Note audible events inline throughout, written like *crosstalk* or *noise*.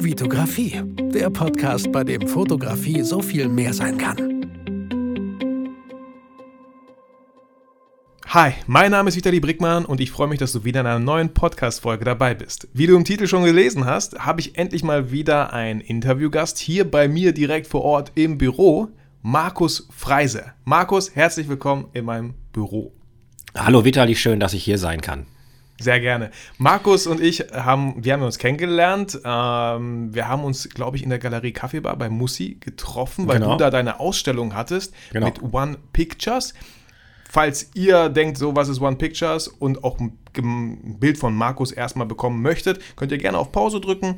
Vitografie, der Podcast, bei dem Fotografie so viel mehr sein kann. Hi, mein Name ist Vitali Brickmann und ich freue mich, dass du wieder in einer neuen Podcast-Folge dabei bist. Wie du im Titel schon gelesen hast, habe ich endlich mal wieder einen Interviewgast hier bei mir direkt vor Ort im Büro, Markus Freise. Markus, herzlich willkommen in meinem Büro. Hallo Vitali, schön, dass ich hier sein kann. Sehr gerne. Markus und ich haben, wir haben uns kennengelernt. Ähm, wir haben uns, glaube ich, in der Galerie Kaffeebar bei Mussi getroffen, weil genau. du da deine Ausstellung hattest genau. mit One Pictures. Falls ihr denkt, so was ist One Pictures und auch ein Bild von Markus erstmal bekommen möchtet, könnt ihr gerne auf Pause drücken,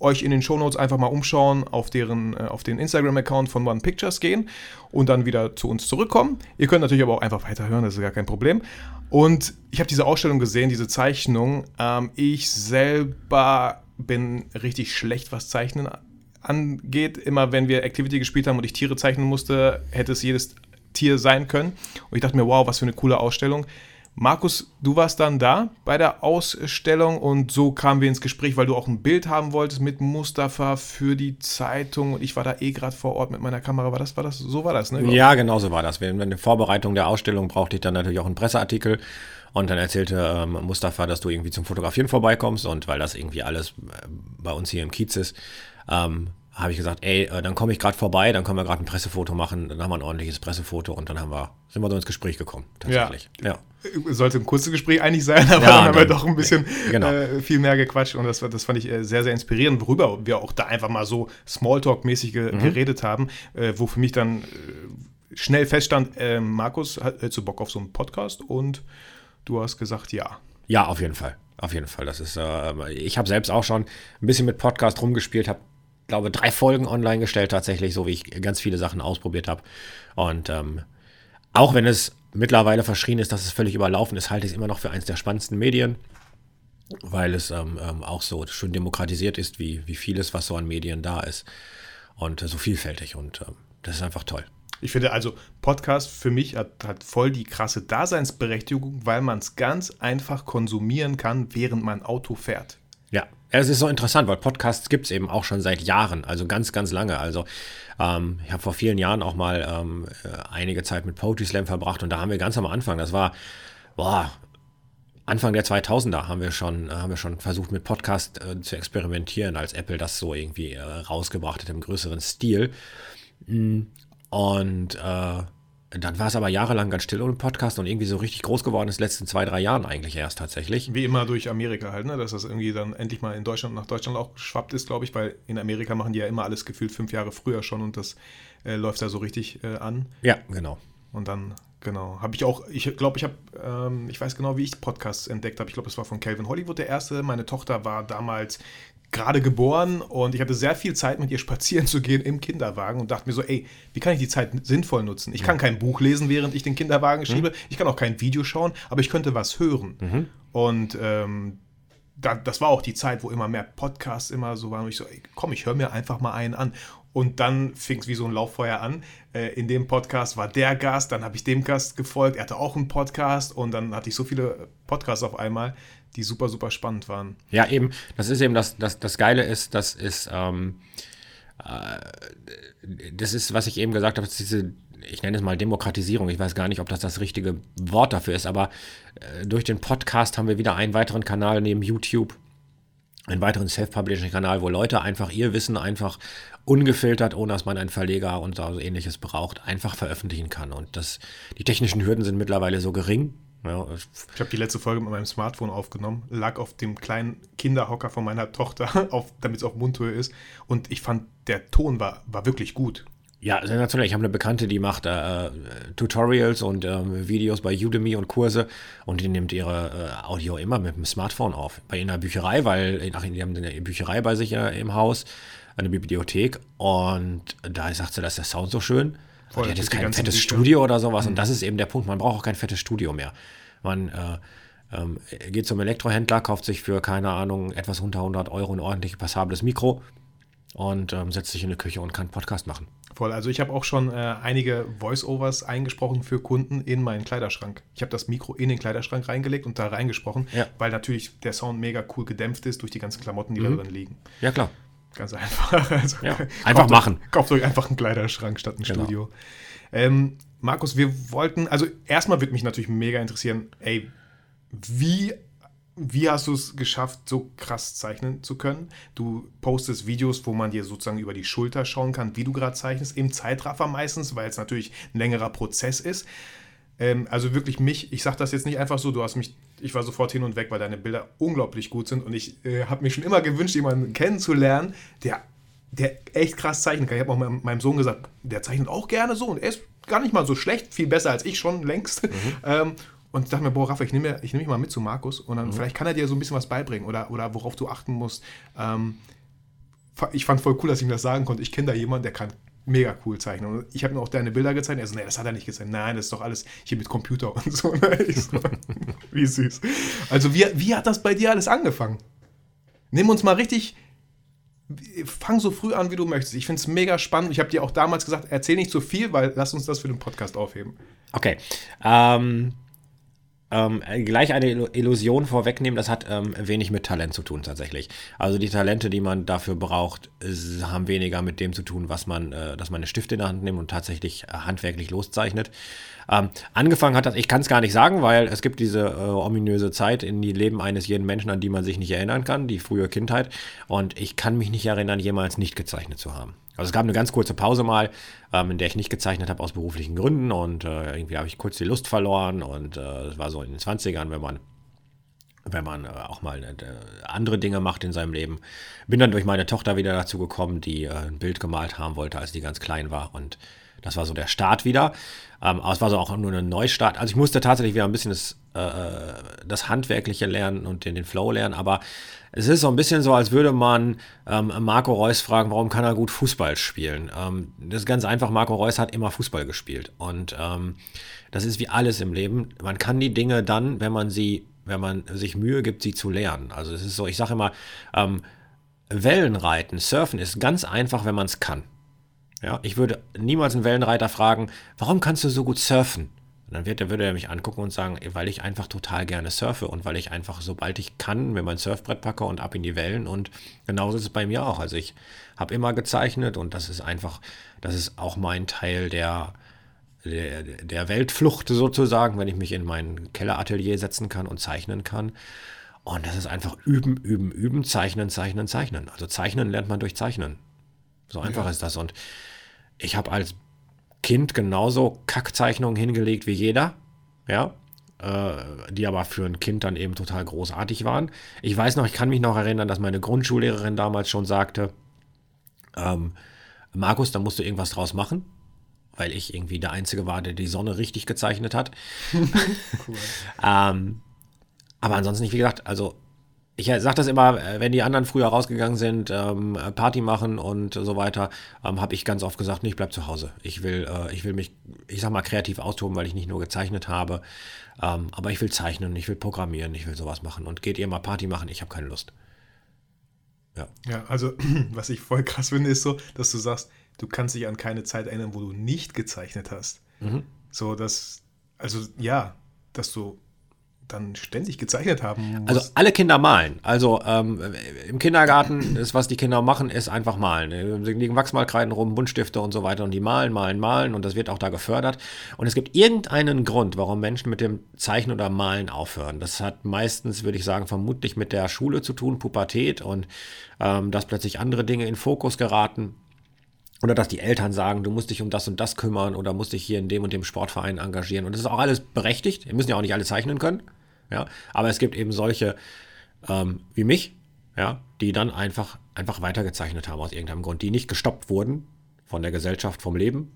euch in den Shownotes einfach mal umschauen, auf, deren, äh, auf den Instagram-Account von One Pictures gehen und dann wieder zu uns zurückkommen. Ihr könnt natürlich aber auch einfach weiterhören, das ist gar kein Problem. Und ich habe diese Ausstellung gesehen, diese Zeichnung. Ähm, ich selber bin richtig schlecht, was Zeichnen angeht. Immer wenn wir Activity gespielt haben und ich Tiere zeichnen musste, hätte es jedes Tier sein können. Und ich dachte mir, wow, was für eine coole Ausstellung. Markus, du warst dann da bei der Ausstellung und so kamen wir ins Gespräch, weil du auch ein Bild haben wolltest mit Mustafa für die Zeitung und ich war da eh gerade vor Ort mit meiner Kamera. War das, war das, so war das, ne? Ja, genau so war das. In der Vorbereitung der Ausstellung brauchte ich dann natürlich auch einen Presseartikel und dann erzählte ähm, Mustafa, dass du irgendwie zum Fotografieren vorbeikommst und weil das irgendwie alles äh, bei uns hier im Kiez ist, ähm, habe ich gesagt, ey, äh, dann komme ich gerade vorbei, dann können wir gerade ein Pressefoto machen, dann haben wir ein ordentliches Pressefoto und dann haben wir, sind wir so ins Gespräch gekommen, tatsächlich. Ja. ja. Sollte ein kurzes Gespräch eigentlich sein, *laughs* aber ja, dann haben wir doch ein bisschen genau. äh, viel mehr gequatscht und das, das fand ich äh, sehr, sehr inspirierend, worüber wir auch da einfach mal so Smalltalk-mäßig ge mhm. geredet haben, äh, wo für mich dann äh, schnell feststand, äh, Markus, hättest du Bock auf so einen Podcast und du hast gesagt, ja. Ja, auf jeden Fall. Auf jeden Fall. Das ist, ich habe selbst auch schon ein bisschen mit Podcast rumgespielt, habe glaube, drei Folgen online gestellt, tatsächlich, so wie ich ganz viele Sachen ausprobiert habe. Und ähm, auch wenn es mittlerweile verschrien ist, dass es völlig überlaufen ist, halte ich es immer noch für eines der spannendsten Medien, weil es ähm, ähm, auch so schön demokratisiert ist, wie, wie vieles, was so an Medien da ist. Und äh, so vielfältig. Und ähm, das ist einfach toll. Ich finde also, Podcast für mich hat, hat voll die krasse Daseinsberechtigung, weil man es ganz einfach konsumieren kann, während man Auto fährt. Ja, es ist so interessant, weil Podcasts gibt es eben auch schon seit Jahren, also ganz, ganz lange. Also ähm, ich habe vor vielen Jahren auch mal ähm, äh, einige Zeit mit Poetry Slam verbracht und da haben wir ganz am Anfang, das war, boah, Anfang der 2000er haben wir schon, äh, haben wir schon versucht mit Podcast äh, zu experimentieren, als Apple das so irgendwie äh, rausgebracht hat im größeren Stil. Mm, und äh, dann war es aber jahrelang ganz still ohne Podcast und irgendwie so richtig groß geworden ist letzten zwei, drei Jahren eigentlich erst tatsächlich. Wie immer durch Amerika halt, ne? dass das irgendwie dann endlich mal in Deutschland nach Deutschland auch geschwappt ist, glaube ich, weil in Amerika machen die ja immer alles gefühlt fünf Jahre früher schon und das äh, läuft da so richtig äh, an. Ja, genau. Und dann, genau, habe ich auch, ich glaube, ich habe, ähm, ich weiß genau, wie ich Podcasts entdeckt habe. Ich glaube, es war von Calvin Hollywood der erste. Meine Tochter war damals gerade geboren und ich hatte sehr viel Zeit mit ihr spazieren zu gehen im Kinderwagen und dachte mir so, ey, wie kann ich die Zeit sinnvoll nutzen? Ich kann kein Buch lesen, während ich den Kinderwagen mhm. schiebe. Ich kann auch kein Video schauen, aber ich könnte was hören. Mhm. Und ähm, da, das war auch die Zeit, wo immer mehr Podcasts immer so waren, wo ich so, ey, komm, ich höre mir einfach mal einen an. Und dann fing es wie so ein Lauffeuer an. Äh, in dem Podcast war der Gast, dann habe ich dem Gast gefolgt, er hatte auch einen Podcast und dann hatte ich so viele Podcasts auf einmal, die super, super spannend waren. Ja, eben, das ist eben das, das, das Geile ist, das ist, ähm, äh, das ist, was ich eben gesagt habe, diese, ich nenne es mal Demokratisierung. Ich weiß gar nicht, ob das das richtige Wort dafür ist, aber äh, durch den Podcast haben wir wieder einen weiteren Kanal neben YouTube, einen weiteren Self-Publishing-Kanal, wo Leute einfach ihr Wissen einfach ungefiltert, ohne dass man einen Verleger und so ähnliches braucht, einfach veröffentlichen kann. Und das, die technischen Hürden sind mittlerweile so gering, ja, ich habe die letzte Folge mit meinem Smartphone aufgenommen, lag auf dem kleinen Kinderhocker von meiner *laughs* Tochter, damit es auf Mundhöhe ist. Und ich fand, der Ton war, war wirklich gut. Ja, sensationell. Ich habe eine Bekannte, die macht äh, Tutorials und äh, Videos bei Udemy und Kurse und die nimmt ihre äh, Audio immer mit dem Smartphone auf. Bei ihrer Bücherei, weil ach, die haben eine Bücherei bei sich äh, im Haus, eine Bibliothek und da sagt sie, dass der Sound so schön. Voll, die hat jetzt kein fettes Musik Studio oder sowas. Mhm. Und das ist eben der Punkt. Man braucht auch kein fettes Studio mehr. Man äh, ähm, geht zum Elektrohändler, kauft sich für, keine Ahnung, etwas unter 100 Euro ein ordentlich passables Mikro und ähm, setzt sich in die Küche und kann Podcast machen. Voll. Also ich habe auch schon äh, einige Voice-Overs eingesprochen für Kunden in meinen Kleiderschrank. Ich habe das Mikro in den Kleiderschrank reingelegt und da reingesprochen, ja. weil natürlich der Sound mega cool gedämpft ist durch die ganzen Klamotten, die mhm. da drin liegen. Ja, klar. Ganz einfach. *laughs* Also, ja, einfach kauft machen. Euch, kauft euch einfach einen Kleiderschrank statt ein genau. Studio. Ähm, Markus, wir wollten, also erstmal würde mich natürlich mega interessieren, ey, wie, wie hast du es geschafft, so krass zeichnen zu können? Du postest Videos, wo man dir sozusagen über die Schulter schauen kann, wie du gerade zeichnest, im Zeitraffer meistens, weil es natürlich ein längerer Prozess ist. Ähm, also wirklich mich, ich sage das jetzt nicht einfach so, du hast mich, ich war sofort hin und weg, weil deine Bilder unglaublich gut sind und ich äh, habe mir schon immer gewünscht, jemanden kennenzulernen, der, der echt krass zeichnen kann. Ich habe auch meinem Sohn gesagt, der zeichnet auch gerne so und er ist gar nicht mal so schlecht, viel besser als ich schon längst. Mhm. *laughs* ähm, und ich dachte mir, boah, Rafa, ich nehme nehm mich mal mit zu Markus und dann mhm. vielleicht kann er dir so ein bisschen was beibringen oder, oder worauf du achten musst. Ähm, ich fand voll cool, dass ich ihm das sagen konnte. Ich kenne da jemanden, der kann mega cool zeichnen. Und ich habe ihm auch deine Bilder gezeigt. Er so, nee, das hat er nicht gezeigt. Nein, das ist doch alles hier mit Computer und so. *laughs* so *laughs* wie süß. Also, wie, wie hat das bei dir alles angefangen? Nimm uns mal richtig fang so früh an, wie du möchtest. Ich finde es mega spannend. Ich habe dir auch damals gesagt, erzähl nicht zu viel, weil lass uns das für den Podcast aufheben. Okay. Ähm, ähm, gleich eine Illusion vorwegnehmen, das hat ähm, wenig mit Talent zu tun tatsächlich. Also die Talente, die man dafür braucht, haben weniger mit dem zu tun, was man, äh, dass man eine Stifte in der Hand nimmt und tatsächlich äh, handwerklich loszeichnet. Ähm, angefangen hat das, ich kann es gar nicht sagen, weil es gibt diese äh, ominöse Zeit in die Leben eines jeden Menschen, an die man sich nicht erinnern kann, die frühe Kindheit. Und ich kann mich nicht erinnern, jemals nicht gezeichnet zu haben. Also es gab eine ganz kurze Pause mal, ähm, in der ich nicht gezeichnet habe aus beruflichen Gründen und äh, irgendwie habe ich kurz die Lust verloren und äh, das war so in den 20ern, wenn man wenn man äh, auch mal äh, andere Dinge macht in seinem Leben. Bin dann durch meine Tochter wieder dazu gekommen, die äh, ein Bild gemalt haben wollte, als die ganz klein war und das war so der Start wieder. Ähm, aber es war so auch nur ein Neustart. Also ich musste tatsächlich wieder ein bisschen das, das Handwerkliche lernen und den, Flow lernen. Aber es ist so ein bisschen so, als würde man ähm, Marco Reus fragen, warum kann er gut Fußball spielen? Ähm, das ist ganz einfach, Marco Reus hat immer Fußball gespielt. Und das ist wie alles im Leben. Man kann die Dinge dann, wenn man sie, wenn man sich Mühe gibt, sie zu lernen. Also es ist so, ich sage immer, ähm, Wellenreiten, Surfen ist ganz einfach, wenn man es kann. Ja, ich würde niemals einen Wellenreiter fragen, warum kannst du so gut surfen? Und dann wird, würde er mich angucken und sagen, weil ich einfach total gerne surfe und weil ich einfach, sobald ich kann, mir mein Surfbrett packe und ab in die Wellen. Und genauso ist es bei mir auch. Also ich habe immer gezeichnet und das ist einfach, das ist auch mein Teil der, der, der Weltflucht sozusagen, wenn ich mich in mein Kelleratelier setzen kann und zeichnen kann. Und das ist einfach üben, üben, üben, zeichnen, zeichnen, zeichnen. Also zeichnen lernt man durch Zeichnen. So einfach ja. ist das. Und ich habe als Kind genauso Kackzeichnungen hingelegt wie jeder. Ja. Äh, die aber für ein Kind dann eben total großartig waren. Ich weiß noch, ich kann mich noch erinnern, dass meine Grundschullehrerin damals schon sagte, ähm, Markus, da musst du irgendwas draus machen, weil ich irgendwie der Einzige war, der die Sonne richtig gezeichnet hat. *laughs* ähm, aber ansonsten nicht, wie gesagt, also ich sage das immer, äh, wenn die anderen früher rausgegangen sind, ähm, Party machen und so weiter, ähm, habe ich ganz oft gesagt, nee, ich bleib zu Hause. Ich will, äh, ich will mich, ich sag mal, kreativ austoben, weil ich nicht nur gezeichnet habe, ähm, aber ich will zeichnen, ich will programmieren, ich will sowas machen. Und geht ihr mal Party machen, ich habe keine Lust. Ja. ja, also *clears throat* was ich voll krass finde, ist so, dass du sagst, du kannst dich an keine Zeit erinnern, wo du nicht gezeichnet hast. Mhm. So, dass, also ja, dass du dann ständig gezeichnet haben muss. Also alle Kinder malen. Also ähm, im Kindergarten ist, was die Kinder machen, ist einfach malen. Sie liegen Wachsmalkreiden rum, Buntstifte und so weiter und die malen, malen, malen und das wird auch da gefördert. Und es gibt irgendeinen Grund, warum Menschen mit dem Zeichnen oder Malen aufhören. Das hat meistens, würde ich sagen, vermutlich mit der Schule zu tun, Pubertät und ähm, dass plötzlich andere Dinge in Fokus geraten. Oder dass die Eltern sagen, du musst dich um das und das kümmern oder musst dich hier in dem und dem Sportverein engagieren. Und das ist auch alles berechtigt. Wir müssen ja auch nicht alle zeichnen können. Ja? Aber es gibt eben solche ähm, wie mich, ja, die dann einfach, einfach weitergezeichnet haben aus irgendeinem Grund, die nicht gestoppt wurden von der Gesellschaft, vom Leben,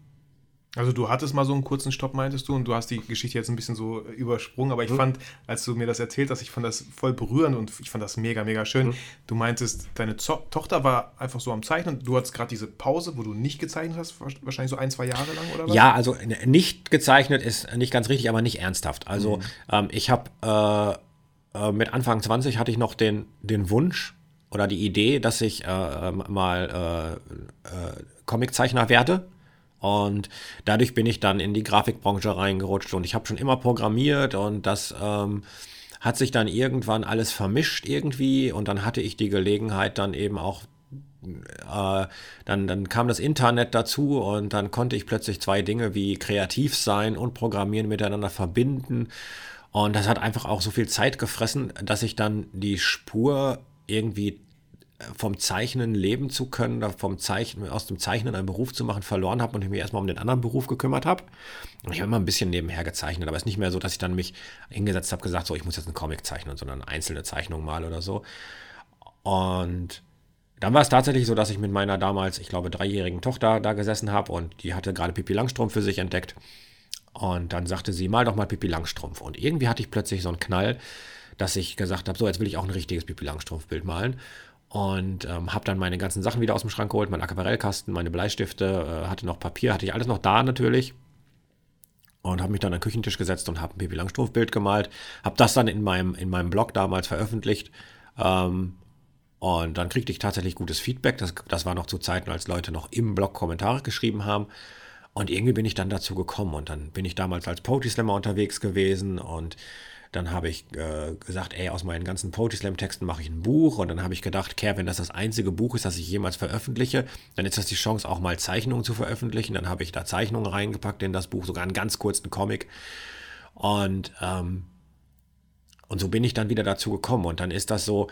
also du hattest mal so einen kurzen Stopp, meintest du, und du hast die Geschichte jetzt ein bisschen so übersprungen, aber ich mhm. fand, als du mir das erzählt hast, ich fand das voll berührend und ich fand das mega, mega schön. Mhm. Du meintest, deine Zo Tochter war einfach so am Zeichnen, du hattest gerade diese Pause, wo du nicht gezeichnet hast, wahrscheinlich so ein, zwei Jahre lang oder was? Ja, also nicht gezeichnet ist nicht ganz richtig, aber nicht ernsthaft. Also mhm. ähm, ich habe äh, äh, mit Anfang 20 hatte ich noch den, den Wunsch oder die Idee, dass ich äh, mal äh, äh, Comiczeichner werde. Und dadurch bin ich dann in die Grafikbranche reingerutscht und ich habe schon immer programmiert und das ähm, hat sich dann irgendwann alles vermischt irgendwie und dann hatte ich die Gelegenheit dann eben auch äh, dann, dann kam das Internet dazu und dann konnte ich plötzlich zwei Dinge wie kreativ sein und Programmieren miteinander verbinden. Und das hat einfach auch so viel Zeit gefressen, dass ich dann die Spur irgendwie vom Zeichnen leben zu können, vom Zeichnen, aus dem Zeichnen einen Beruf zu machen, verloren habe und ich mich erstmal um den anderen Beruf gekümmert habe. Und ich habe immer ein bisschen nebenher gezeichnet, aber es ist nicht mehr so, dass ich dann mich hingesetzt habe, gesagt, so, ich muss jetzt einen Comic zeichnen, sondern einzelne Zeichnungen mal oder so. Und dann war es tatsächlich so, dass ich mit meiner damals, ich glaube, dreijährigen Tochter da gesessen habe und die hatte gerade Pipi Langstrumpf für sich entdeckt. Und dann sagte sie, mal doch mal Pipi Langstrumpf. Und irgendwie hatte ich plötzlich so einen Knall, dass ich gesagt habe, so, jetzt will ich auch ein richtiges Pipi Langstrumpf-Bild malen und ähm, habe dann meine ganzen Sachen wieder aus dem Schrank geholt, meinen Aquarellkasten, meine Bleistifte, äh, hatte noch Papier, hatte ich alles noch da natürlich. Und habe mich dann an den Küchentisch gesetzt und habe ein Baby Langstrumpf-Bild gemalt, habe das dann in meinem, in meinem Blog damals veröffentlicht. Ähm, und dann kriegte ich tatsächlich gutes Feedback, das, das war noch zu Zeiten, als Leute noch im Blog Kommentare geschrieben haben. Und irgendwie bin ich dann dazu gekommen. Und dann bin ich damals als Poetry Slammer unterwegs gewesen. Und dann habe ich äh, gesagt, ey, aus meinen ganzen Poetry Slam Texten mache ich ein Buch. Und dann habe ich gedacht, Kerr, wenn das das einzige Buch ist, das ich jemals veröffentliche, dann ist das die Chance, auch mal Zeichnungen zu veröffentlichen. Dann habe ich da Zeichnungen reingepackt in das Buch, sogar einen ganz kurzen Comic. Und, ähm, und so bin ich dann wieder dazu gekommen. Und dann ist das so,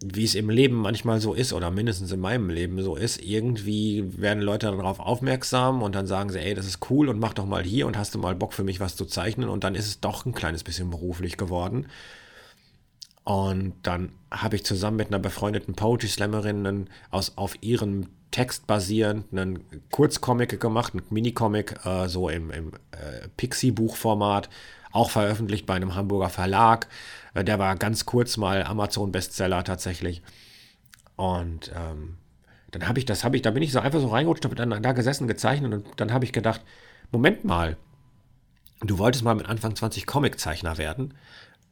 wie es im Leben manchmal so ist, oder mindestens in meinem Leben so ist, irgendwie werden Leute darauf aufmerksam und dann sagen sie, ey, das ist cool und mach doch mal hier und hast du mal Bock für mich was zu zeichnen und dann ist es doch ein kleines bisschen beruflich geworden. Und dann habe ich zusammen mit einer befreundeten Poetry Slammerin aus, auf ihrem Text basierend einen Kurzcomic gemacht, einen Minicomic, äh, so im, im äh, Pixie-Buchformat, auch veröffentlicht bei einem Hamburger Verlag. Äh, der war ganz kurz mal Amazon-Bestseller tatsächlich. Und ähm, dann habe ich das, habe ich, da bin ich so einfach so reingerutscht, habe dann da gesessen, gezeichnet und dann habe ich gedacht, Moment mal, du wolltest mal mit Anfang 20 Comiczeichner werden,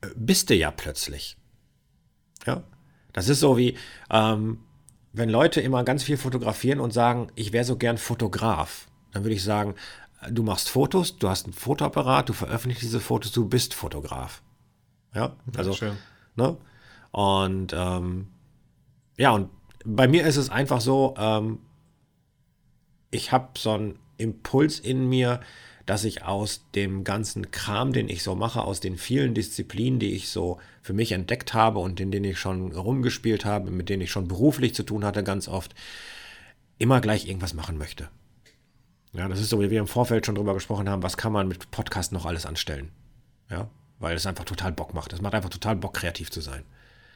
äh, bist du ja plötzlich. Ja, das ist so wie, ähm, wenn Leute immer ganz viel fotografieren und sagen, ich wäre so gern Fotograf, dann würde ich sagen, du machst Fotos, du hast einen Fotoapparat, du veröffentlichst diese Fotos, du bist Fotograf. Ja, also, ja, ne? Und ähm, ja, und bei mir ist es einfach so, ähm, ich habe so einen Impuls in mir, dass ich aus dem ganzen Kram, den ich so mache, aus den vielen Disziplinen, die ich so für mich entdeckt habe und in denen ich schon rumgespielt habe, mit denen ich schon beruflich zu tun hatte, ganz oft, immer gleich irgendwas machen möchte. Ja, das ist so, wie wir im Vorfeld schon drüber gesprochen haben, was kann man mit Podcast noch alles anstellen. Ja, weil es einfach total Bock macht. Es macht einfach total Bock, kreativ zu sein.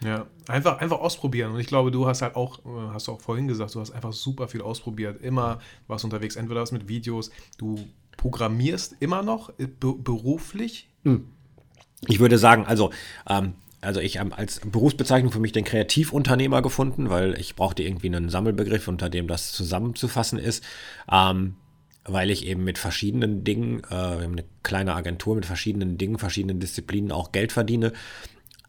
Ja, einfach, einfach ausprobieren. Und ich glaube, du hast halt auch, äh, hast du auch vorhin gesagt, du hast einfach super viel ausprobiert. Immer warst unterwegs, entweder was mit Videos, du programmierst immer noch äh, beruflich. Hm. Ich würde sagen, also ähm, also ich habe als Berufsbezeichnung für mich den Kreativunternehmer gefunden, weil ich brauchte irgendwie einen Sammelbegriff, unter dem das zusammenzufassen ist. Ähm, weil ich eben mit verschiedenen Dingen, äh, eine kleine Agentur mit verschiedenen Dingen, verschiedenen Disziplinen auch Geld verdiene.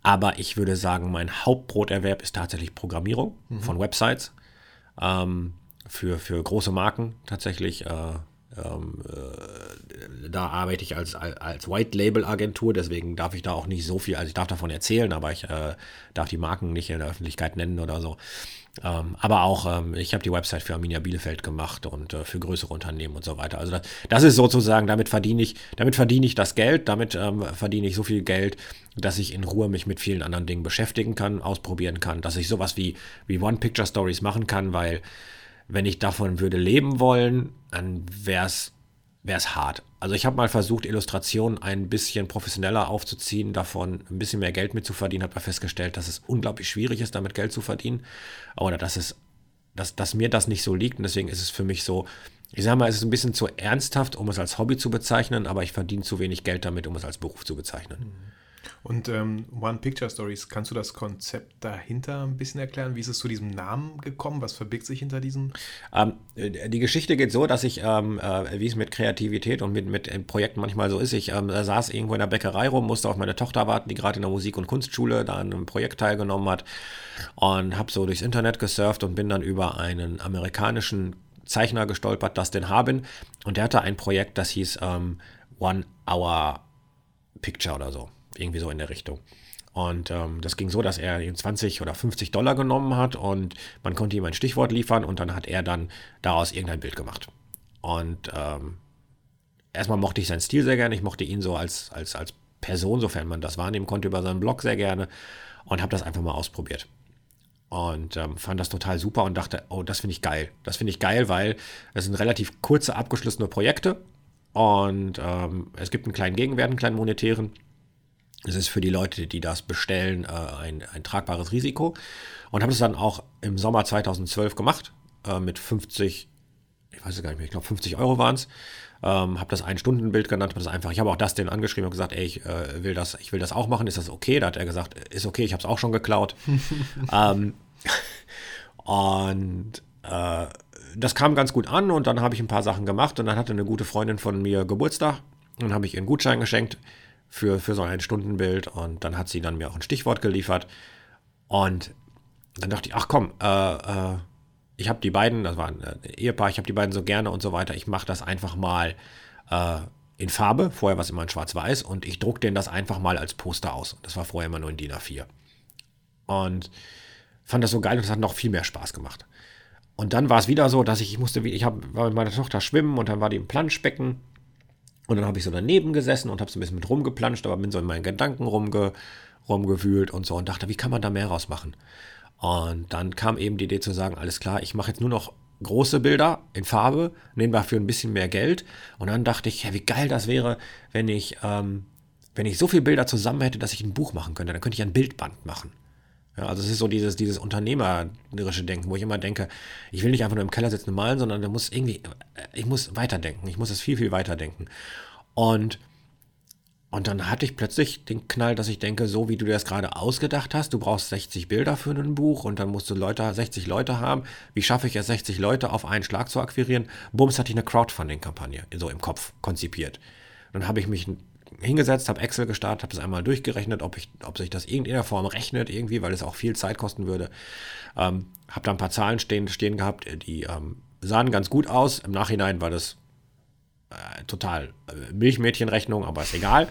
Aber ich würde sagen, mein Hauptbroterwerb ist tatsächlich Programmierung mhm. von Websites. Ähm, für, für große Marken tatsächlich. Äh, ähm, äh, da arbeite ich als, als White Label Agentur, deswegen darf ich da auch nicht so viel, also ich darf davon erzählen, aber ich äh, darf die Marken nicht in der Öffentlichkeit nennen oder so. Ähm, aber auch, ähm, ich habe die Website für Arminia Bielefeld gemacht und äh, für größere Unternehmen und so weiter. Also das, das ist sozusagen, damit verdiene ich, damit verdiene ich das Geld, damit ähm, verdiene ich so viel Geld, dass ich in Ruhe mich mit vielen anderen Dingen beschäftigen kann, ausprobieren kann, dass ich sowas wie, wie One-Picture-Stories machen kann, weil wenn ich davon würde leben wollen, dann wäre es hart. Also ich habe mal versucht, Illustrationen ein bisschen professioneller aufzuziehen, davon ein bisschen mehr Geld mitzuverdienen, habe festgestellt, dass es unglaublich schwierig ist, damit Geld zu verdienen. Oder dass es, dass, dass mir das nicht so liegt. Und deswegen ist es für mich so, ich sage mal, es ist ein bisschen zu ernsthaft, um es als Hobby zu bezeichnen, aber ich verdiene zu wenig Geld damit, um es als Beruf zu bezeichnen. Und ähm, One Picture Stories, kannst du das Konzept dahinter ein bisschen erklären? Wie ist es zu diesem Namen gekommen? Was verbirgt sich hinter diesem? Ähm, die Geschichte geht so, dass ich, ähm, äh, wie es mit Kreativität und mit, mit Projekten manchmal so ist, ich ähm, saß irgendwo in der Bäckerei rum, musste auf meine Tochter warten, die gerade in der Musik- und Kunstschule da an einem Projekt teilgenommen hat und habe so durchs Internet gesurft und bin dann über einen amerikanischen Zeichner gestolpert, Dustin Harbin, und der hatte ein Projekt, das hieß ähm, One Hour Picture oder so irgendwie so in der Richtung. Und ähm, das ging so, dass er 20 oder 50 Dollar genommen hat und man konnte ihm ein Stichwort liefern und dann hat er dann daraus irgendein Bild gemacht. Und ähm, erstmal mochte ich seinen Stil sehr gerne, ich mochte ihn so als, als, als Person, sofern man das wahrnehmen konnte, über seinen Blog sehr gerne und habe das einfach mal ausprobiert. Und ähm, fand das total super und dachte, oh, das finde ich geil. Das finde ich geil, weil es sind relativ kurze, abgeschlossene Projekte und ähm, es gibt einen kleinen Gegenwert, einen kleinen monetären. Es ist für die Leute, die das bestellen, äh, ein, ein tragbares Risiko. Und habe es dann auch im Sommer 2012 gemacht äh, mit 50, ich weiß es gar nicht mehr, ich glaube 50 Euro waren es. Ähm, habe das Ein-Stunden-Bild genannt, das einfach. Ich habe auch das den angeschrieben und gesagt, ey, ich äh, will das, ich will das auch machen. Ist das okay? Da hat er gesagt, ist okay, ich habe es auch schon geklaut. *laughs* ähm, und äh, das kam ganz gut an und dann habe ich ein paar Sachen gemacht und dann hatte eine gute Freundin von mir Geburtstag und dann habe ich ihr einen Gutschein geschenkt für, für so ein Stundenbild und dann hat sie dann mir auch ein Stichwort geliefert und dann dachte ich, ach komm, äh, äh, ich habe die beiden, das war ein Ehepaar, ich habe die beiden so gerne und so weiter, ich mache das einfach mal äh, in Farbe, vorher war es immer in schwarz-weiß und ich drucke denen das einfach mal als Poster aus. Das war vorher immer nur in DIN A4. Und fand das so geil und es hat noch viel mehr Spaß gemacht. Und dann war es wieder so, dass ich, ich musste, ich hab, war mit meiner Tochter schwimmen und dann war die im Planschbecken und dann habe ich so daneben gesessen und habe so ein bisschen mit rumgeplanscht, aber bin so in meinen Gedanken rumge, rumgewühlt und so und dachte, wie kann man da mehr rausmachen? Und dann kam eben die Idee zu sagen, alles klar, ich mache jetzt nur noch große Bilder in Farbe, nehme dafür ein bisschen mehr Geld. Und dann dachte ich, ja, wie geil das wäre, wenn ich, ähm, wenn ich so viele Bilder zusammen hätte, dass ich ein Buch machen könnte. Dann könnte ich ein Bildband machen. Ja, also es ist so dieses, dieses unternehmerische Denken, wo ich immer denke, ich will nicht einfach nur im Keller sitzen und malen, sondern da muss irgendwie, äh, ich muss weiterdenken. Ich muss es viel, viel weiterdenken. Und, und dann hatte ich plötzlich den Knall, dass ich denke, so wie du dir das gerade ausgedacht hast, du brauchst 60 Bilder für ein Buch und dann musst du Leute, 60 Leute haben. Wie schaffe ich es, 60 Leute auf einen Schlag zu akquirieren? Bums hatte ich eine Crowdfunding-Kampagne so im Kopf konzipiert. Dann habe ich mich hingesetzt, habe Excel gestartet, habe es einmal durchgerechnet, ob, ich, ob sich das in irgendeiner Form rechnet irgendwie, weil es auch viel Zeit kosten würde. Ähm, habe da ein paar Zahlen stehen, stehen gehabt, die ähm, sahen ganz gut aus. Im Nachhinein war das äh, total äh, Milchmädchenrechnung, aber ist egal.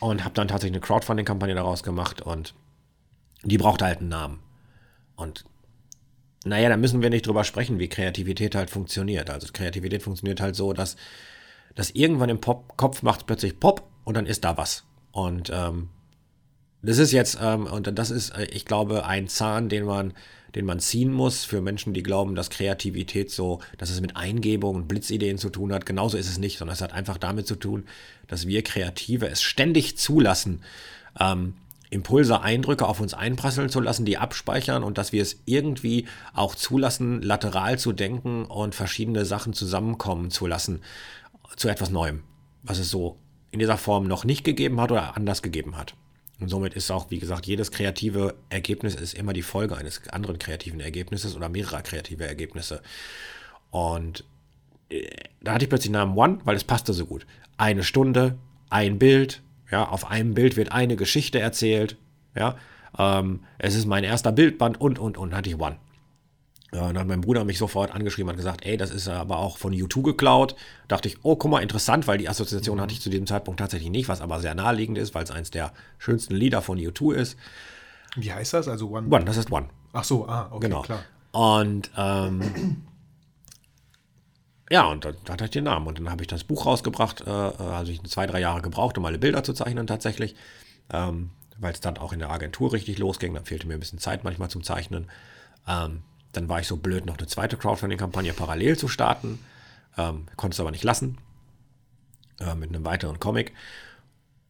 Und habe dann tatsächlich eine Crowdfunding-Kampagne daraus gemacht und die brauchte halt einen Namen. Und naja, da müssen wir nicht drüber sprechen, wie Kreativität halt funktioniert. Also Kreativität funktioniert halt so, dass, dass irgendwann im Pop Kopf macht plötzlich Pop und dann ist da was. Und ähm, das ist jetzt, ähm, und das ist, äh, ich glaube, ein Zahn, den man, den man ziehen muss für Menschen, die glauben, dass Kreativität so, dass es mit Eingebung und Blitzideen zu tun hat. Genauso ist es nicht, sondern es hat einfach damit zu tun, dass wir Kreative es ständig zulassen, ähm, Impulse, Eindrücke auf uns einprasseln zu lassen, die abspeichern und dass wir es irgendwie auch zulassen, lateral zu denken und verschiedene Sachen zusammenkommen zu lassen zu etwas Neuem, was es so in dieser Form noch nicht gegeben hat oder anders gegeben hat. Und somit ist auch, wie gesagt, jedes kreative Ergebnis ist immer die Folge eines anderen kreativen Ergebnisses oder mehrerer kreative Ergebnisse. Und äh, da hatte ich plötzlich den Namen One, weil es passte so gut. Eine Stunde, ein Bild, ja, auf einem Bild wird eine Geschichte erzählt, ja. Ähm, es ist mein erster Bildband und, und, und, hatte ich One. Ja, und dann hat mein Bruder mich sofort angeschrieben und gesagt, ey, das ist aber auch von U2 geklaut. Dachte ich, oh, guck mal, interessant, weil die Assoziation mhm. hatte ich zu diesem Zeitpunkt tatsächlich nicht, was aber sehr naheliegend ist, weil es eins der schönsten Lieder von U2 ist. Wie heißt das? Also One? One, das ist One. Ach so, ah, okay, genau. klar. Und ähm, ja, und dann hatte ich den Namen. Und dann habe ich das Buch rausgebracht. Äh, also ich zwei, drei Jahre gebraucht, um alle Bilder zu zeichnen tatsächlich. Ähm, weil es dann auch in der Agentur richtig losging. Dann fehlte mir ein bisschen Zeit manchmal zum Zeichnen. Ähm, dann war ich so blöd, noch eine zweite Crowdfunding-Kampagne parallel zu starten. Ähm, konnte es aber nicht lassen. Äh, mit einem weiteren Comic.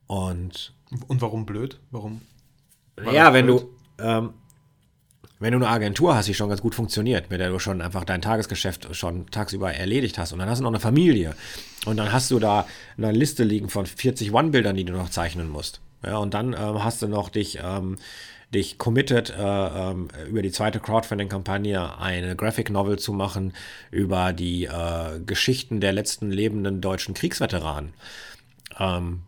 Und. Und warum blöd? Warum? ja, wenn blöd? du. Ähm, wenn du eine Agentur hast, die schon ganz gut funktioniert, mit der du schon einfach dein Tagesgeschäft schon tagsüber erledigt hast und dann hast du noch eine Familie und dann hast du da eine Liste liegen von 40 One-Bildern, die du noch zeichnen musst. Ja, und dann ähm, hast du noch dich ähm, dich committed, äh, ähm, über die zweite Crowdfunding-Kampagne eine Graphic Novel zu machen über die äh, Geschichten der letzten lebenden deutschen Kriegsveteranen. Ähm,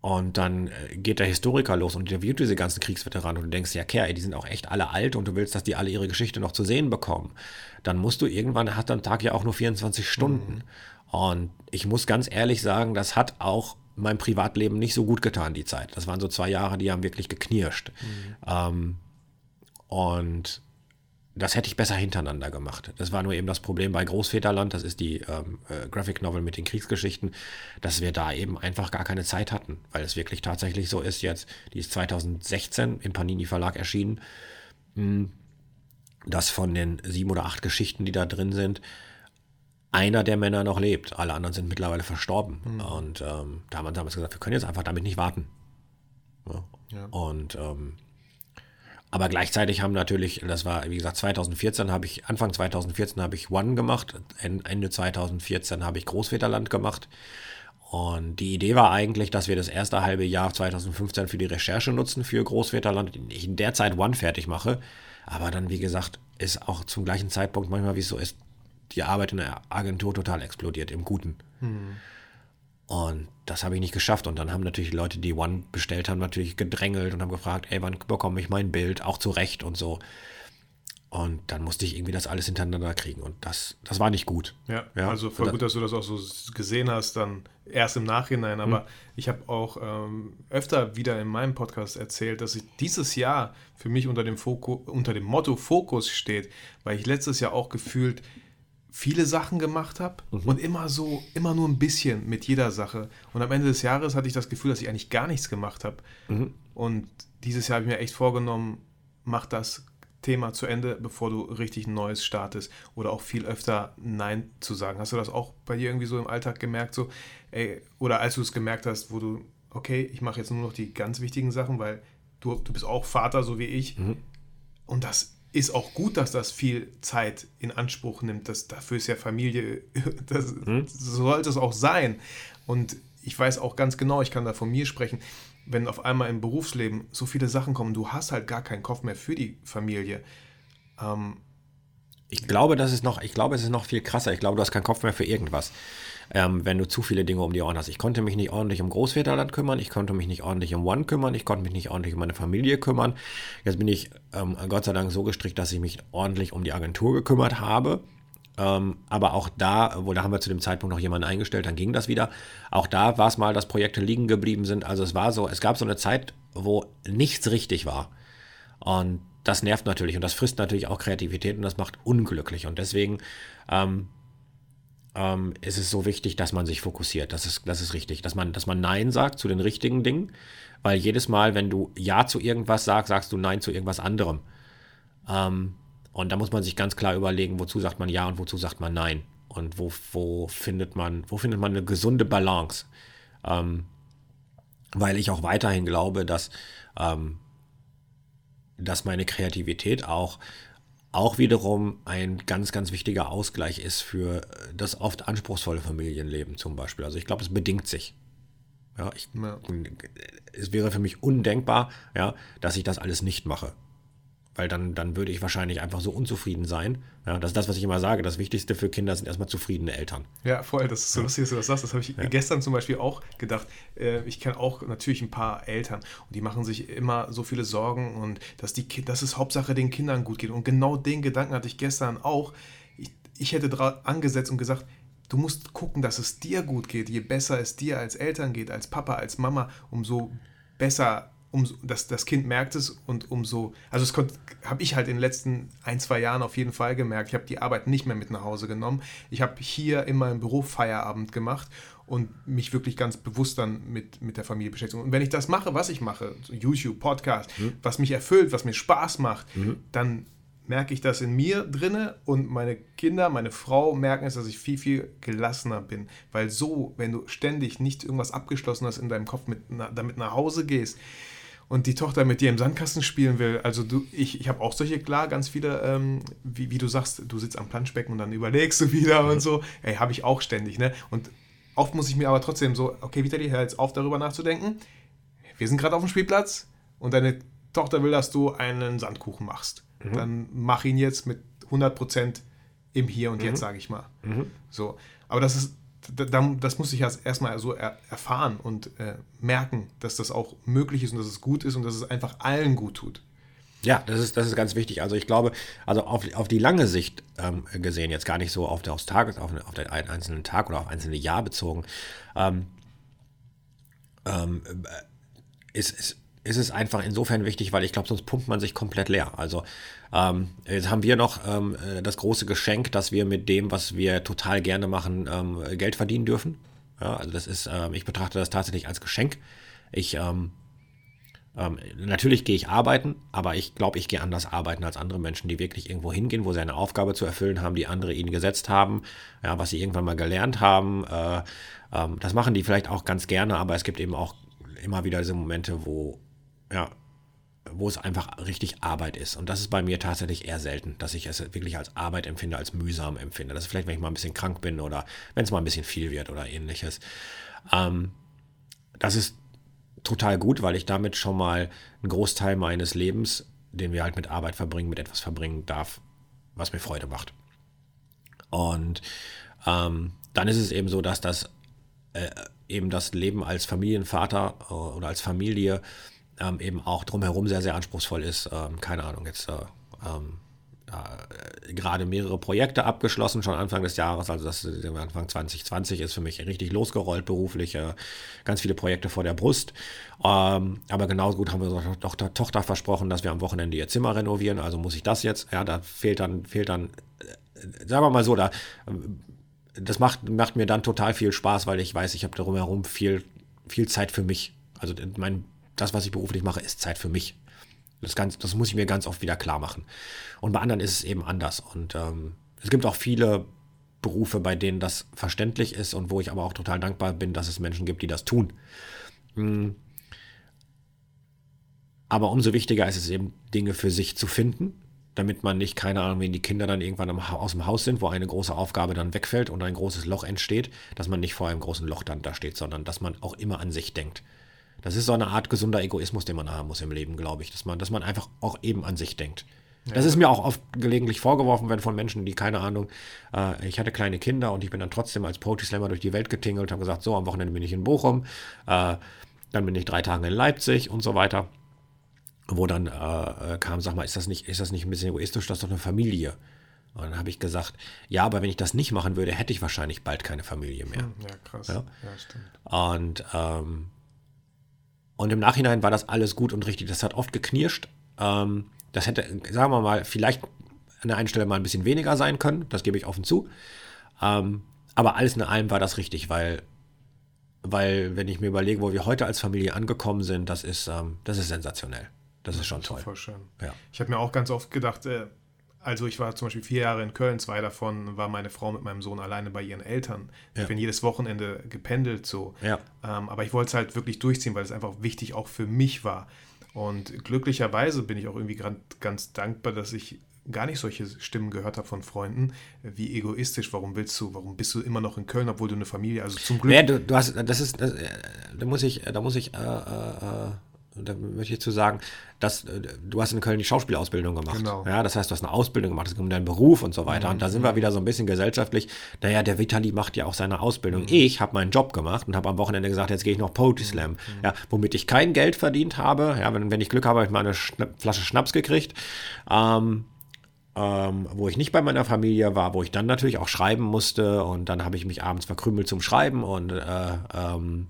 und dann äh, geht der Historiker los und interviewt diese ganzen Kriegsveteranen und du denkst, ja, Kerl, die sind auch echt alle alt und du willst, dass die alle ihre Geschichte noch zu sehen bekommen. Dann musst du irgendwann, hat dein Tag ja auch nur 24 Stunden. Mhm. Und ich muss ganz ehrlich sagen, das hat auch meinem Privatleben nicht so gut getan, die Zeit. Das waren so zwei Jahre, die haben wirklich geknirscht. Mhm. Ähm, und das hätte ich besser hintereinander gemacht. Das war nur eben das Problem bei Großväterland, das ist die ähm, äh, Graphic Novel mit den Kriegsgeschichten, dass wir da eben einfach gar keine Zeit hatten, weil es wirklich tatsächlich so ist jetzt, die ist 2016 im Panini Verlag erschienen, mh, hm, dass von den sieben oder acht Geschichten, die da drin sind, einer der Männer noch lebt. Alle anderen sind mittlerweile verstorben. Mhm. Und ähm, da haben wir damals gesagt, wir können jetzt einfach damit nicht warten. Ja. Ja. Und ähm, aber gleichzeitig haben natürlich, das war wie gesagt 2014 habe ich, Anfang 2014 habe ich One gemacht, Ende 2014 habe ich Großväterland gemacht. Und die Idee war eigentlich, dass wir das erste halbe Jahr 2015 für die Recherche nutzen für Großväterland. Ich in der Zeit One fertig mache. Aber dann, wie gesagt, ist auch zum gleichen Zeitpunkt manchmal, wie es so ist, die Arbeit in der Agentur total explodiert, im Guten. Mhm. Und das habe ich nicht geschafft. Und dann haben natürlich Leute, die One bestellt haben, natürlich gedrängelt und haben gefragt, ey, wann bekomme ich mein Bild? Auch zurecht und so. Und dann musste ich irgendwie das alles hintereinander kriegen. Und das, das war nicht gut. Ja, ja? also voll gut, dass du das auch so gesehen hast, dann erst im Nachhinein. Aber hm. ich habe auch ähm, öfter wieder in meinem Podcast erzählt, dass ich dieses Jahr für mich unter dem, Fokus, unter dem Motto Fokus steht, weil ich letztes Jahr auch gefühlt viele Sachen gemacht habe mhm. und immer so, immer nur ein bisschen mit jeder Sache. Und am Ende des Jahres hatte ich das Gefühl, dass ich eigentlich gar nichts gemacht habe. Mhm. Und dieses Jahr habe ich mir echt vorgenommen, mach das Thema zu Ende, bevor du richtig ein neues startest. Oder auch viel öfter Nein zu sagen. Hast du das auch bei dir irgendwie so im Alltag gemerkt? So, ey, oder als du es gemerkt hast, wo du, okay, ich mache jetzt nur noch die ganz wichtigen Sachen, weil du, du bist auch Vater, so wie ich. Mhm. Und das ist auch gut, dass das viel Zeit in Anspruch nimmt. Das, dafür ist ja Familie, *laughs* das, hm? so sollte es auch sein. Und ich weiß auch ganz genau, ich kann da von mir sprechen, wenn auf einmal im Berufsleben so viele Sachen kommen, du hast halt gar keinen Kopf mehr für die Familie. Ähm, ich glaube, das ist noch, ich glaube, es ist noch viel krasser. Ich glaube, du hast keinen Kopf mehr für irgendwas ähm, wenn du zu viele Dinge um die Ohren hast. Ich konnte mich nicht ordentlich um Großväterland kümmern, ich konnte mich nicht ordentlich um One kümmern, ich konnte mich nicht ordentlich um meine Familie kümmern. Jetzt bin ich ähm, Gott sei Dank so gestrickt, dass ich mich ordentlich um die Agentur gekümmert habe. Ähm, aber auch da, wo da haben wir zu dem Zeitpunkt noch jemanden eingestellt, dann ging das wieder. Auch da war es mal, dass Projekte liegen geblieben sind. Also es war so, es gab so eine Zeit, wo nichts richtig war. Und das nervt natürlich und das frisst natürlich auch Kreativität und das macht unglücklich. Und deswegen ähm, ähm, ist es so wichtig, dass man sich fokussiert. Das ist, das ist richtig. Dass man, dass man Nein sagt zu den richtigen Dingen. Weil jedes Mal, wenn du Ja zu irgendwas sagst, sagst du Nein zu irgendwas anderem. Ähm, und da muss man sich ganz klar überlegen, wozu sagt man Ja und wozu sagt man Nein. Und wo, wo, findet, man, wo findet man eine gesunde Balance. Ähm, weil ich auch weiterhin glaube, dass, ähm, dass meine Kreativität auch auch wiederum ein ganz, ganz wichtiger Ausgleich ist für das oft anspruchsvolle Familienleben zum Beispiel. Also ich glaube, es bedingt sich. Ja, ich, ja. Es wäre für mich undenkbar, ja, dass ich das alles nicht mache weil dann, dann würde ich wahrscheinlich einfach so unzufrieden sein. Ja, das ist das, was ich immer sage. Das Wichtigste für Kinder sind erstmal zufriedene Eltern. Ja, voll. Das ist so lustig, dass du das sagst. Das habe ich ja. gestern zum Beispiel auch gedacht. Äh, ich kenne auch natürlich ein paar Eltern und die machen sich immer so viele Sorgen und dass, die, dass es Hauptsache den Kindern gut geht. Und genau den Gedanken hatte ich gestern auch. Ich, ich hätte angesetzt und gesagt, du musst gucken, dass es dir gut geht. Je besser es dir als Eltern geht, als Papa, als Mama, umso besser um, das, das Kind merkt es und umso, also das habe ich halt in den letzten ein, zwei Jahren auf jeden Fall gemerkt. Ich habe die Arbeit nicht mehr mit nach Hause genommen. Ich habe hier in meinem Büro Feierabend gemacht und mich wirklich ganz bewusst dann mit, mit der Familie beschäftigt. Und wenn ich das mache, was ich mache, YouTube, Podcast, mhm. was mich erfüllt, was mir Spaß macht, mhm. dann merke ich das in mir drinne und meine Kinder, meine Frau merken es, dass ich viel, viel gelassener bin. Weil so, wenn du ständig nicht irgendwas abgeschlossen hast in deinem Kopf, mit, damit nach Hause gehst, und die Tochter mit dir im Sandkasten spielen will. Also du, ich, ich habe auch solche, klar, ganz viele, ähm, wie, wie du sagst, du sitzt am Planschbecken und dann überlegst du wieder mhm. und so. Ey, habe ich auch ständig, ne? Und oft muss ich mir aber trotzdem so, okay, Vitali, hör jetzt auf, darüber nachzudenken. Wir sind gerade auf dem Spielplatz und deine Tochter will, dass du einen Sandkuchen machst. Mhm. Dann mach ihn jetzt mit 100% im Hier und mhm. Jetzt, sage ich mal. Mhm. So. Aber das ist das muss ich erstmal so erfahren und äh, merken, dass das auch möglich ist und dass es gut ist und dass es einfach allen gut tut. Ja, das ist, das ist ganz wichtig. Also ich glaube, also auf, auf die lange Sicht ähm, gesehen, jetzt gar nicht so auf, aufs Tages, auf, auf den einzelnen Tag oder auf einzelne Jahr bezogen, ähm, ähm, ist, ist, ist es einfach insofern wichtig, weil ich glaube, sonst pumpt man sich komplett leer. Also ähm, jetzt haben wir noch ähm, äh, das große Geschenk, dass wir mit dem, was wir total gerne machen, ähm, Geld verdienen dürfen. Ja, also das ist, ähm, ich betrachte das tatsächlich als Geschenk. Ich ähm, ähm, natürlich gehe ich arbeiten, aber ich glaube, ich gehe anders arbeiten als andere Menschen, die wirklich irgendwo hingehen, wo sie eine Aufgabe zu erfüllen haben, die andere ihnen gesetzt haben, ja, was sie irgendwann mal gelernt haben. Äh, das machen die vielleicht auch ganz gerne, aber es gibt eben auch immer wieder diese Momente, wo, ja, wo es einfach richtig Arbeit ist. Und das ist bei mir tatsächlich eher selten, dass ich es wirklich als Arbeit empfinde, als mühsam empfinde. Das ist vielleicht, wenn ich mal ein bisschen krank bin oder wenn es mal ein bisschen viel wird oder ähnliches. Ähm, das ist total gut, weil ich damit schon mal einen Großteil meines Lebens, den wir halt mit Arbeit verbringen, mit etwas verbringen darf, was mir Freude macht. Und ähm, dann ist es eben so, dass das äh, eben das Leben als Familienvater äh, oder als Familie ähm, eben auch drumherum sehr, sehr anspruchsvoll ist. Ähm, keine Ahnung, jetzt äh, ähm, äh, gerade mehrere Projekte abgeschlossen, schon Anfang des Jahres, also das Anfang 2020 ist für mich richtig losgerollt beruflich, äh, ganz viele Projekte vor der Brust. Ähm, aber genauso gut haben wir unserer Tochter, Tochter versprochen, dass wir am Wochenende ihr Zimmer renovieren, also muss ich das jetzt, ja, da fehlt dann, fehlt dann, äh, sagen wir mal so, da das macht, macht mir dann total viel Spaß, weil ich weiß, ich habe drumherum viel, viel Zeit für mich. Also mein, das, was ich beruflich mache, ist Zeit für mich. Das, ganz, das muss ich mir ganz oft wieder klar machen. Und bei anderen ist es eben anders. Und ähm, es gibt auch viele Berufe, bei denen das verständlich ist und wo ich aber auch total dankbar bin, dass es Menschen gibt, die das tun. Hm. Aber umso wichtiger ist es eben, Dinge für sich zu finden, damit man nicht, keine Ahnung, wenn die Kinder dann irgendwann aus dem Haus sind, wo eine große Aufgabe dann wegfällt und ein großes Loch entsteht, dass man nicht vor einem großen Loch dann da steht, sondern dass man auch immer an sich denkt. Das ist so eine Art gesunder Egoismus, den man haben muss im Leben, glaube ich, dass man, dass man einfach auch eben an sich denkt. Ja. Das ist mir auch oft gelegentlich vorgeworfen worden von Menschen, die keine Ahnung, äh, ich hatte kleine Kinder und ich bin dann trotzdem als Poetry Slammer durch die Welt getingelt, habe gesagt, so am Wochenende bin ich in Bochum, äh, dann bin ich drei Tage in Leipzig und so weiter. Wo dann äh, kam, sag mal, ist das nicht, ist das nicht ein bisschen egoistisch, das ist doch eine Familie. Und dann habe ich gesagt, ja, aber wenn ich das nicht machen würde, hätte ich wahrscheinlich bald keine Familie mehr. Hm, ja, krass. Ja, ja stimmt. Und ähm, und im Nachhinein war das alles gut und richtig. Das hat oft geknirscht. Ähm, das hätte, sagen wir mal, vielleicht an der einen Stelle mal ein bisschen weniger sein können. Das gebe ich offen zu. Ähm, aber alles in allem war das richtig, weil, weil, wenn ich mir überlege, wo wir heute als Familie angekommen sind, das ist, ähm, das ist sensationell. Das ist schon toll. Voll schön. Ja. Ich habe mir auch ganz oft gedacht, äh, also ich war zum Beispiel vier Jahre in Köln, zwei davon war meine Frau mit meinem Sohn alleine bei ihren Eltern. Ja. Ich bin jedes Wochenende gependelt so. Ja. Ähm, aber ich wollte es halt wirklich durchziehen, weil es einfach wichtig auch für mich war. Und glücklicherweise bin ich auch irgendwie ganz dankbar, dass ich gar nicht solche Stimmen gehört habe von Freunden, wie egoistisch, warum willst du, warum bist du immer noch in Köln, obwohl du eine Familie, also zum Glück. Ja, du, du hast, das ist, das, äh, da muss ich, da muss ich, äh, äh, äh da möchte ich zu sagen, dass äh, du hast in Köln die Schauspielausbildung gemacht. Genau. Ja, das heißt, du hast eine Ausbildung gemacht, es geht um deinen Beruf und so weiter. Mhm. Und da sind wir wieder so ein bisschen gesellschaftlich. Naja, der Vitali macht ja auch seine Ausbildung. Mhm. Ich habe meinen Job gemacht und habe am Wochenende gesagt, jetzt gehe ich noch Poetry Slam. Mhm. Ja, womit ich kein Geld verdient habe. Ja, wenn, wenn ich Glück habe, habe ich mal eine Schna Flasche Schnaps gekriegt. Ähm, ähm, wo ich nicht bei meiner Familie war, wo ich dann natürlich auch schreiben musste und dann habe ich mich abends verkrümelt zum Schreiben und, äh, ähm,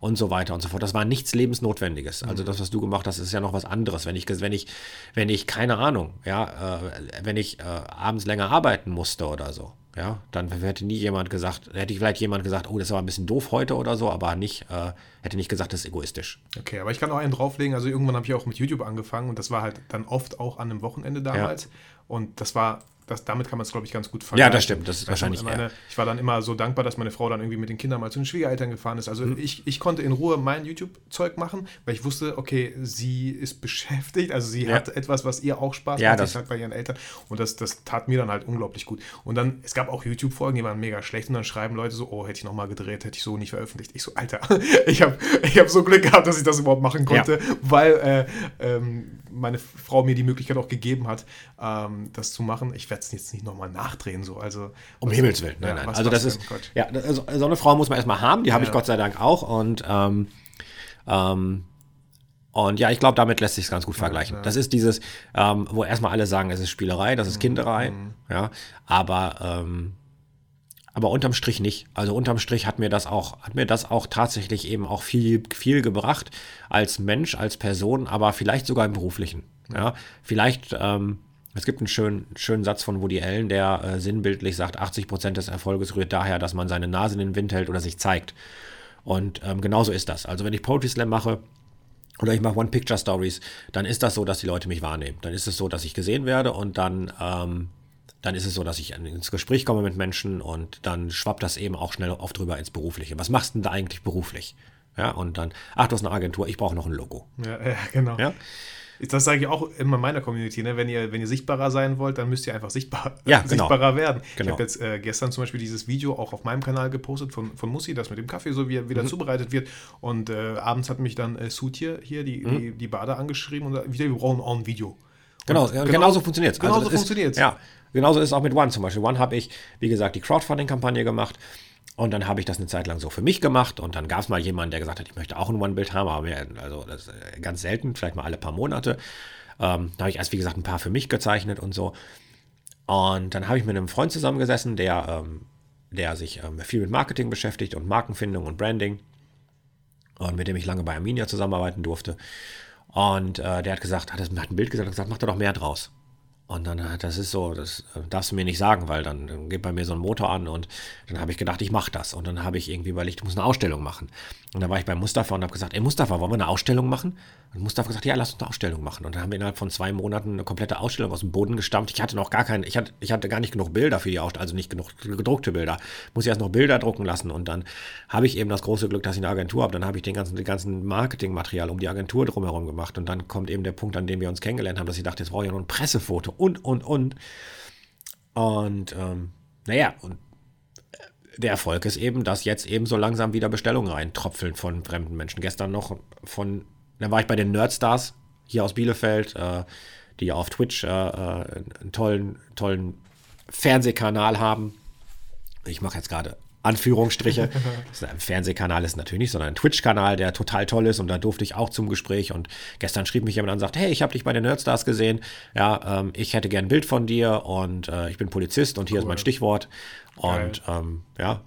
und so weiter und so fort. Das war nichts Lebensnotwendiges. Also das, was du gemacht hast, ist ja noch was anderes. Wenn ich, wenn ich, wenn ich, keine Ahnung, ja, äh, wenn ich äh, abends länger arbeiten musste oder so, ja, dann hätte nie jemand gesagt, hätte vielleicht jemand gesagt, oh, das war ein bisschen doof heute oder so, aber nicht, äh, hätte nicht gesagt, das ist egoistisch. Okay, aber ich kann auch einen drauflegen. Also irgendwann habe ich auch mit YouTube angefangen und das war halt dann oft auch an einem Wochenende damals. Ja. Und das war das, damit kann man es, glaube ich, ganz gut vergleichen. Ja, das stimmt. Das ist also wahrscheinlich. Meine, ich war dann immer so dankbar, dass meine Frau dann irgendwie mit den Kindern mal zu den Schwiegereltern gefahren ist. Also mhm. ich, ich konnte in Ruhe mein YouTube-Zeug machen, weil ich wusste, okay, sie ist beschäftigt, also sie ja. hat etwas, was ihr auch Spaß ja, macht, das. bei ihren Eltern. Und das, das tat mir dann halt unglaublich gut. Und dann, es gab auch YouTube-Folgen, die waren mega schlecht und dann schreiben Leute so, oh, hätte ich nochmal gedreht, hätte ich so nicht veröffentlicht. Ich so, Alter, *laughs* ich habe ich hab so Glück gehabt, dass ich das überhaupt machen konnte, ja. weil äh, ähm, meine Frau mir die Möglichkeit auch gegeben hat, ähm, das zu machen. Ich werde es jetzt nicht nochmal nachdrehen, so. Also, um Himmels Willen, nein, ja, nein. Was, also das ist, ja, also, so eine Frau muss man erstmal haben, die habe ja. ich Gott sei Dank auch und ähm, ähm, und ja, ich glaube, damit lässt sich es ganz gut vergleichen. Ja. Das ist dieses, ähm, wo erstmal alle sagen, es ist Spielerei, das ist mhm. Kinderei, mhm. ja, aber ähm, aber unterm Strich nicht. Also unterm Strich hat mir das auch, hat mir das auch tatsächlich eben auch viel, viel gebracht als Mensch, als Person, aber vielleicht sogar im beruflichen. Ja, vielleicht, ähm, es gibt einen schönen, schönen Satz von Woody Allen, der äh, sinnbildlich sagt, 80 Prozent des Erfolges rührt daher, dass man seine Nase in den Wind hält oder sich zeigt. Und ähm, genauso ist das. Also wenn ich Poetry Slam mache, oder ich mache One-Picture-Stories, dann ist das so, dass die Leute mich wahrnehmen. Dann ist es so, dass ich gesehen werde und dann ähm, dann ist es so, dass ich ins Gespräch komme mit Menschen und dann schwappt das eben auch schnell oft drüber ins Berufliche. Was machst du denn da eigentlich beruflich? Ja, und dann, ach, du hast eine Agentur, ich brauche noch ein Logo. Ja, *laughs* ja genau. Ja? Das sage ich auch immer meiner Community, ne? wenn, ihr, wenn ihr sichtbarer sein wollt, dann müsst ihr einfach sichtbar, *laughs* ja, *laughs* genau. sichtbarer werden. Genau. Ich habe jetzt äh, gestern zum Beispiel dieses Video auch auf meinem Kanal gepostet von, von Mussi, das mit dem Kaffee, so wie er wieder mhm. zubereitet wird. Und äh, abends hat mich dann äh, Sud hier, die, mhm. die, die Bade angeschrieben und gesagt, wir brauchen auch ein Video. Genau, genau, genauso funktioniert es. Genauso also funktioniert es. Ja, genauso ist es auch mit One zum Beispiel. One habe ich, wie gesagt, die Crowdfunding-Kampagne gemacht. Und dann habe ich das eine Zeit lang so für mich gemacht. Und dann gab es mal jemanden, der gesagt hat, ich möchte auch ein One-Bild haben, aber mehr, also äh, ganz selten, vielleicht mal alle paar Monate. Ähm, da habe ich erst, wie gesagt, ein paar für mich gezeichnet und so. Und dann habe ich mit einem Freund zusammengesessen, der, ähm, der sich ähm, viel mit Marketing beschäftigt und Markenfindung und Branding. Und mit dem ich lange bei Arminia zusammenarbeiten durfte. Und äh, der hat gesagt, hat, hat ein Bild gesagt, hat gesagt, mach da doch mehr draus. Und dann, äh, das ist so, das äh, darfst du mir nicht sagen, weil dann, geht bei mir so ein Motor an und dann habe ich gedacht, ich mache das. Und dann habe ich irgendwie überlegt, ich muss eine Ausstellung machen. Und dann war ich bei Mustafa und habe gesagt, ey Mustafa, wollen wir eine Ausstellung machen? Und Mustafa gesagt, ja, lass uns eine Ausstellung machen. Und dann haben wir innerhalb von zwei Monaten eine komplette Ausstellung aus dem Boden gestampft. Ich hatte noch gar keine, ich hatte, ich hatte gar nicht genug Bilder für die Ausstellung, also nicht genug gedruckte Bilder. Muss ich erst noch Bilder drucken lassen. Und dann habe ich eben das große Glück, dass ich eine Agentur habe. Dann habe ich den ganzen, den ganzen Marketingmaterial um die Agentur drumherum gemacht. Und dann kommt eben der Punkt, an dem wir uns kennengelernt haben, dass ich dachte, jetzt brauche ich ja noch ein Pressefoto und, und, und. Und ähm, naja, und der Erfolg ist eben, dass jetzt eben so langsam wieder Bestellungen reintropfeln von fremden Menschen. Gestern noch von, da war ich bei den Nerdstars hier aus Bielefeld, äh, die auf Twitch äh, äh einen tollen, tollen Fernsehkanal haben. Ich mache jetzt gerade Anführungsstriche. ein Fernsehkanal ist natürlich nicht, sondern ein Twitch-Kanal, der total toll ist. Und da durfte ich auch zum Gespräch. Und gestern schrieb mich jemand an und sagt, hey, ich habe dich bei den Nerdstars gesehen, ja, ähm, ich hätte gern ein Bild von dir. Und äh, ich bin Polizist und hier cool. ist mein Stichwort. Und ähm, ja,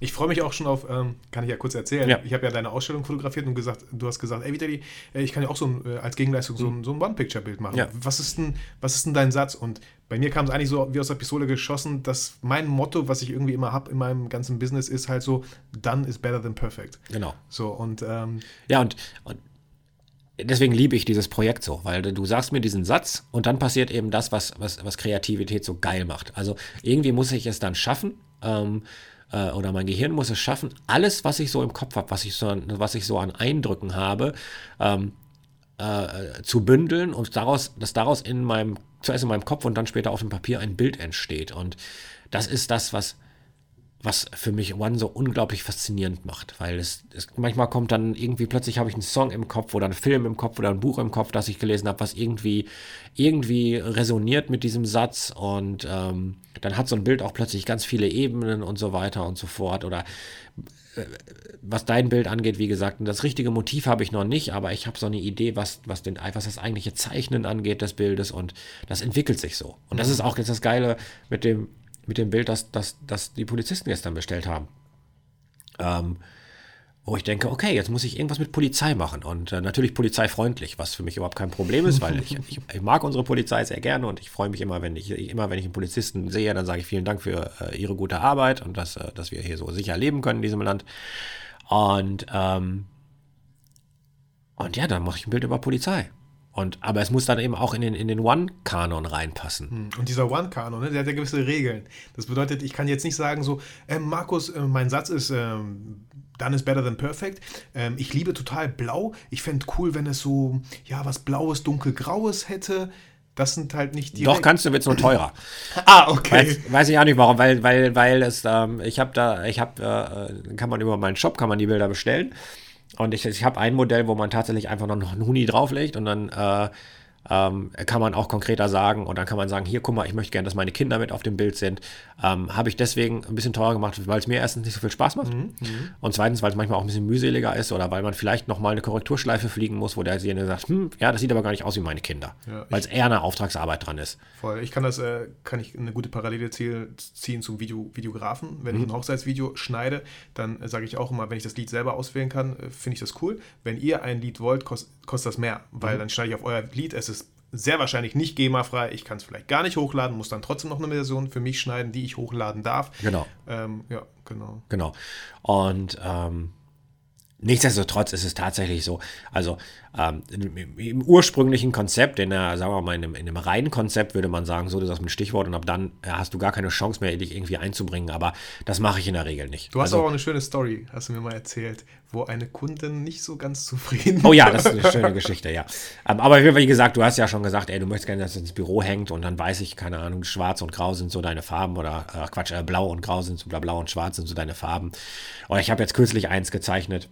ich freue mich auch schon auf, ähm, kann ich ja kurz erzählen. Ja. Ich habe ja deine Ausstellung fotografiert und gesagt, du hast gesagt, ey Vitali, äh, ich kann ja auch so ein, äh, als Gegenleistung so ein, so ein One-Picture-Bild machen. Ja. Was, ist denn, was ist denn dein Satz? Und bei mir kam es eigentlich so wie aus der Pistole geschossen, dass mein Motto, was ich irgendwie immer habe in meinem ganzen Business, ist halt so, done is better than perfect. Genau. So und ähm, ja, und, und deswegen liebe ich dieses Projekt so, weil du sagst mir diesen Satz und dann passiert eben das, was, was, was Kreativität so geil macht. Also irgendwie muss ich es dann schaffen, ähm, äh, oder mein Gehirn muss es schaffen, alles, was ich so im Kopf habe, was ich so, was ich so an Eindrücken habe, ähm, äh, zu bündeln und daraus, dass daraus in meinem, zuerst in meinem Kopf und dann später auf dem Papier ein Bild entsteht. Und das ist das, was, was für mich One so unglaublich faszinierend macht, weil es, es manchmal kommt dann irgendwie plötzlich habe ich einen Song im Kopf oder einen Film im Kopf oder ein Buch im Kopf, das ich gelesen habe, was irgendwie irgendwie resoniert mit diesem Satz und ähm, dann hat so ein Bild auch plötzlich ganz viele Ebenen und so weiter und so fort. Oder äh, was dein Bild angeht, wie gesagt, das richtige Motiv habe ich noch nicht, aber ich habe so eine Idee, was, was, den, was das eigentliche Zeichnen angeht des Bildes und das entwickelt sich so. Und das mhm. ist auch jetzt das Geile mit dem, mit dem Bild, das, das, das die Polizisten gestern bestellt haben. Ähm, wo ich denke, okay, jetzt muss ich irgendwas mit Polizei machen und äh, natürlich polizeifreundlich, was für mich überhaupt kein Problem ist, weil ich, ich, ich, mag unsere Polizei sehr gerne und ich freue mich immer, wenn ich immer, wenn ich einen Polizisten sehe, dann sage ich vielen Dank für äh, ihre gute Arbeit und dass, äh, dass wir hier so sicher leben können in diesem Land. Und ähm, und ja, dann mache ich ein Bild über Polizei. Und, aber es muss dann eben auch in den, in den One-Kanon reinpassen. Hm, und dieser One-Kanon, ne, der hat ja gewisse Regeln. Das bedeutet, ich kann jetzt nicht sagen so, äh, Markus, äh, mein Satz ist, äh, done is better than perfect. Ähm, ich liebe total blau. Ich fände cool, wenn es so, ja, was Blaues, Dunkelgraues hätte. Das sind halt nicht die. Doch, kannst du, wird es nur teurer. *clears throat* ah, okay. Weiß, weiß, ich auch nicht warum, weil, weil, weil es, ähm, ich habe da, ich habe, äh, kann man über meinen Shop, kann man die Bilder bestellen. Und ich, ich habe ein Modell, wo man tatsächlich einfach noch einen Huni drauflegt und dann äh, ähm, kann man auch konkreter sagen und dann kann man sagen, hier, guck mal, ich möchte gerne, dass meine Kinder mit auf dem Bild sind. Ähm, Habe ich deswegen ein bisschen teurer gemacht, weil es mir erstens nicht so viel Spaß macht mhm, mhm. und zweitens, weil es manchmal auch ein bisschen mühseliger ist oder weil man vielleicht nochmal eine Korrekturschleife fliegen muss, wo derjenige sagt, hm, ja, das sieht aber gar nicht aus wie meine Kinder, ja, weil es eher eine Auftragsarbeit dran ist. Voll. Ich kann das, äh, kann ich eine gute Parallele ziehen zum Video, Videografen. Wenn mhm. ich ein Hochzeitsvideo schneide, dann äh, sage ich auch immer, wenn ich das Lied selber auswählen kann, äh, finde ich das cool. Wenn ihr ein Lied wollt, kost, kostet das mehr, weil mhm. dann schneide ich auf euer Lied, es ist sehr wahrscheinlich nicht GEMA-frei. Ich kann es vielleicht gar nicht hochladen, muss dann trotzdem noch eine Version für mich schneiden, die ich hochladen darf. Genau. Ähm, ja, genau. Genau. Und ähm, nichtsdestotrotz ist es tatsächlich so, also ähm, im, im, ursprünglichen Konzept, in der, sagen wir mal, in einem, in einem reinen Konzept würde man sagen, so, du sagst mit Stichwort und ab dann hast du gar keine Chance mehr, dich irgendwie einzubringen, aber das mache ich in der Regel nicht. Du hast also, auch eine schöne Story, hast du mir mal erzählt, wo eine Kundin nicht so ganz zufrieden war. Oh ja, das ist eine schöne Geschichte, ja. Ähm, aber wie gesagt, du hast ja schon gesagt, ey, du möchtest gerne, dass es ins Büro hängt und dann weiß ich, keine Ahnung, schwarz und grau sind so deine Farben oder, äh, Quatsch, äh, blau und grau sind so, blau und schwarz sind so deine Farben. Oder ich habe jetzt kürzlich eins gezeichnet,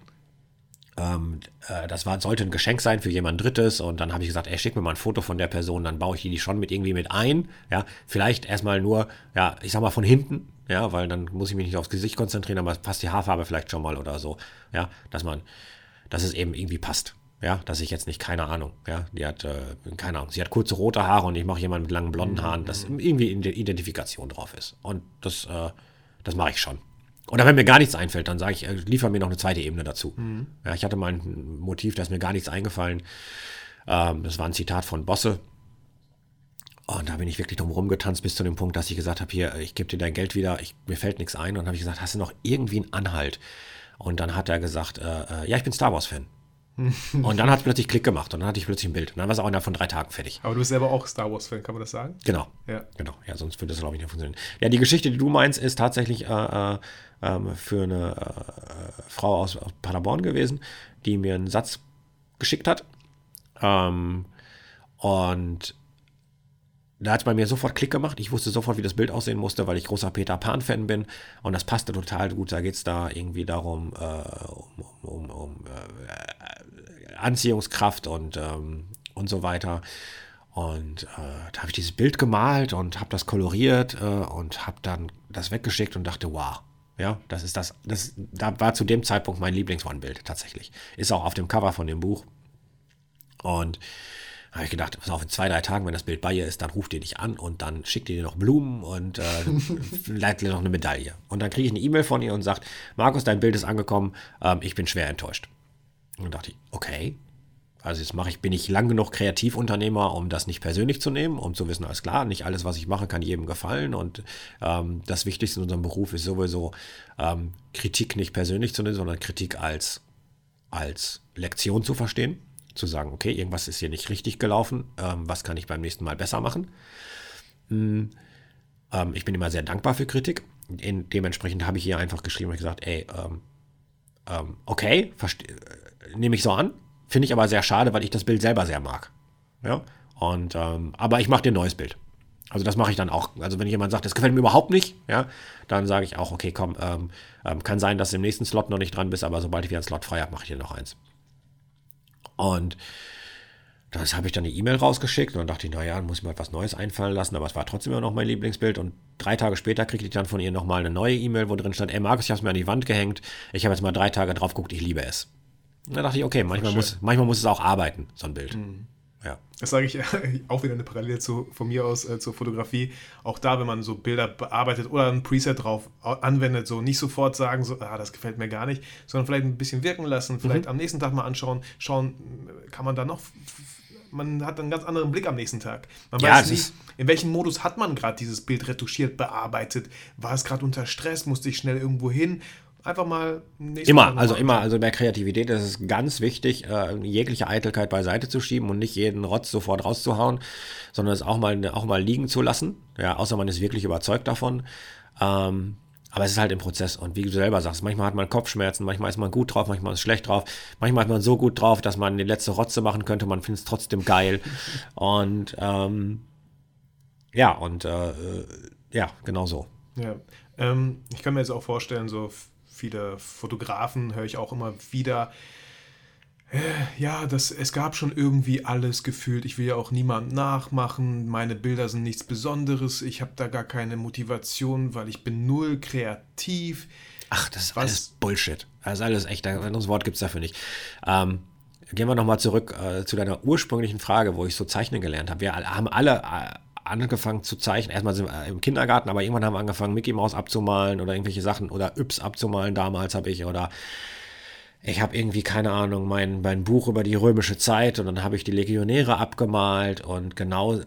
ähm, äh, das war, sollte ein Geschenk sein für jemand Drittes und dann habe ich gesagt, ey, schick mir mal ein Foto von der Person, dann baue ich die schon mit irgendwie mit ein. Ja, vielleicht erstmal nur, ja, ich sag mal von hinten, ja, weil dann muss ich mich nicht aufs Gesicht konzentrieren, aber passt die Haarfarbe vielleicht schon mal oder so. Ja, dass man, dass es eben irgendwie passt. Ja, dass ich jetzt nicht, keine Ahnung, ja, die hat, äh, keine Ahnung, sie hat kurze rote Haare und ich mache jemanden mit langen blonden Haaren, dass mhm. irgendwie Identifikation drauf ist. Und das, äh, das mache ich schon. Oder wenn mir gar nichts einfällt, dann sage ich, äh, liefer mir noch eine zweite Ebene dazu. Mhm. Ja, ich hatte mal ein Motiv, da ist mir gar nichts eingefallen. Ähm, das war ein Zitat von Bosse. Und da bin ich wirklich drum rumgetanzt bis zu dem Punkt, dass ich gesagt habe, hier, ich gebe dir dein Geld wieder, ich, mir fällt nichts ein. Und dann habe ich gesagt, hast du noch irgendwie einen Anhalt? Und dann hat er gesagt, äh, äh, ja, ich bin Star Wars-Fan. *laughs* und dann hat es plötzlich Klick gemacht und dann hatte ich plötzlich ein Bild. Und dann war es auch innerhalb von drei Tagen fertig. Aber du bist selber auch Star Wars-Fan, kann man das sagen? Genau. Ja. Genau. Ja, sonst würde das, glaube ich, nicht funktionieren. Ja, die Geschichte, die du meinst, ist tatsächlich äh, äh, ähm, für eine äh, Frau aus, aus, Paderborn gewesen, die mir einen Satz geschickt hat. Ähm, und da hat es bei mir sofort Klick gemacht. Ich wusste sofort, wie das Bild aussehen musste, weil ich großer Peter Pan-Fan bin. Und das passte total gut. Da geht es da irgendwie darum, äh, um, um, um äh, Anziehungskraft und, ähm, und so weiter. Und äh, da habe ich dieses Bild gemalt und habe das koloriert äh, und habe dann das weggeschickt und dachte, wow, ja, das ist das, das, da war zu dem Zeitpunkt mein Lieblings-One-Bild tatsächlich. Ist auch auf dem Cover von dem Buch. Und habe ich gedacht, pass auf, in zwei, drei Tagen, wenn das Bild bei ihr ist, dann ruft ihr dich an und dann schickt ihr dir noch Blumen und äh, *laughs* leitet dir noch eine Medaille. Und dann kriege ich eine E-Mail von ihr und sagt, Markus, dein Bild ist angekommen, ähm, ich bin schwer enttäuscht. Und dann dachte ich, okay, also jetzt mache ich, bin ich lang genug Kreativunternehmer, um das nicht persönlich zu nehmen, um zu wissen, alles klar, nicht alles, was ich mache, kann jedem gefallen. Und ähm, das Wichtigste in unserem Beruf ist sowieso, ähm, Kritik nicht persönlich zu nehmen, sondern Kritik als, als Lektion zu verstehen. Zu sagen, okay, irgendwas ist hier nicht richtig gelaufen, ähm, was kann ich beim nächsten Mal besser machen. Hm, ähm, ich bin immer sehr dankbar für Kritik. In, dementsprechend habe ich hier einfach geschrieben und gesagt, ey, ähm, ähm, okay, äh, nehme ich so an, Finde ich aber sehr schade, weil ich das Bild selber sehr mag. Ja. Und, ähm, aber ich mache dir ein neues Bild. Also das mache ich dann auch. Also wenn jemand sagt, das gefällt mir überhaupt nicht, ja, dann sage ich auch, okay, komm, ähm, ähm, kann sein, dass du im nächsten Slot noch nicht dran bist, aber sobald ich wieder einen Slot frei habe, mache ich dir noch eins. Und das habe ich dann eine E-Mail rausgeschickt und dann dachte ich, naja, dann muss ich mir etwas Neues einfallen lassen, aber es war trotzdem immer noch mein Lieblingsbild und drei Tage später kriegte ich dann von ihr nochmal eine neue E-Mail, wo drin stand, ey Markus, ich habe es mir an die Wand gehängt, ich habe jetzt mal drei Tage drauf geguckt, ich liebe es. Da dachte ich, okay, manchmal muss, manchmal muss es auch arbeiten, so ein Bild. Mhm. Ja. Das sage ich *laughs* auch wieder eine Parallele zu, von mir aus äh, zur Fotografie. Auch da, wenn man so Bilder bearbeitet oder ein Preset drauf anwendet, so nicht sofort sagen, so, ah, das gefällt mir gar nicht, sondern vielleicht ein bisschen wirken lassen, vielleicht mhm. am nächsten Tag mal anschauen, schauen, kann man da noch man hat einen ganz anderen Blick am nächsten Tag. Man ja, weiß nicht, in welchem Modus hat man gerade dieses Bild retuschiert, bearbeitet. War es gerade unter Stress? Musste ich schnell irgendwo hin? Einfach mal immer, also immer, also bei Kreativität ist es ganz wichtig, äh, jegliche Eitelkeit beiseite zu schieben und nicht jeden Rotz sofort rauszuhauen, sondern es auch mal, auch mal liegen zu lassen. Ja, außer man ist wirklich überzeugt davon. Ähm, aber es ist halt im Prozess. Und wie du selber sagst, manchmal hat man Kopfschmerzen, manchmal ist man gut drauf, manchmal ist man schlecht drauf. Manchmal ist man so gut drauf, dass man die letzte Rotze machen könnte, man findet es trotzdem geil. *laughs* und ähm, ja, und äh, ja, genau so. Ja. Ähm, ich kann mir jetzt auch vorstellen, so viele Fotografen höre ich auch immer wieder, äh, ja, das, es gab schon irgendwie alles gefühlt. Ich will ja auch niemand nachmachen. Meine Bilder sind nichts Besonderes. Ich habe da gar keine Motivation, weil ich bin null kreativ. Ach, das ist Was? alles Bullshit. Das ist alles echt, ein anderes Wort gibt es dafür nicht. Ähm, gehen wir nochmal zurück äh, zu deiner ursprünglichen Frage, wo ich so zeichnen gelernt habe. Wir haben alle äh, angefangen zu zeichnen. Erstmal sind wir im Kindergarten, aber irgendwann haben wir angefangen, Mickey Mouse abzumalen oder irgendwelche Sachen oder Yps abzumalen. Damals habe ich oder ich habe irgendwie, keine Ahnung, mein, mein Buch über die römische Zeit und dann habe ich die Legionäre abgemalt und genau, äh,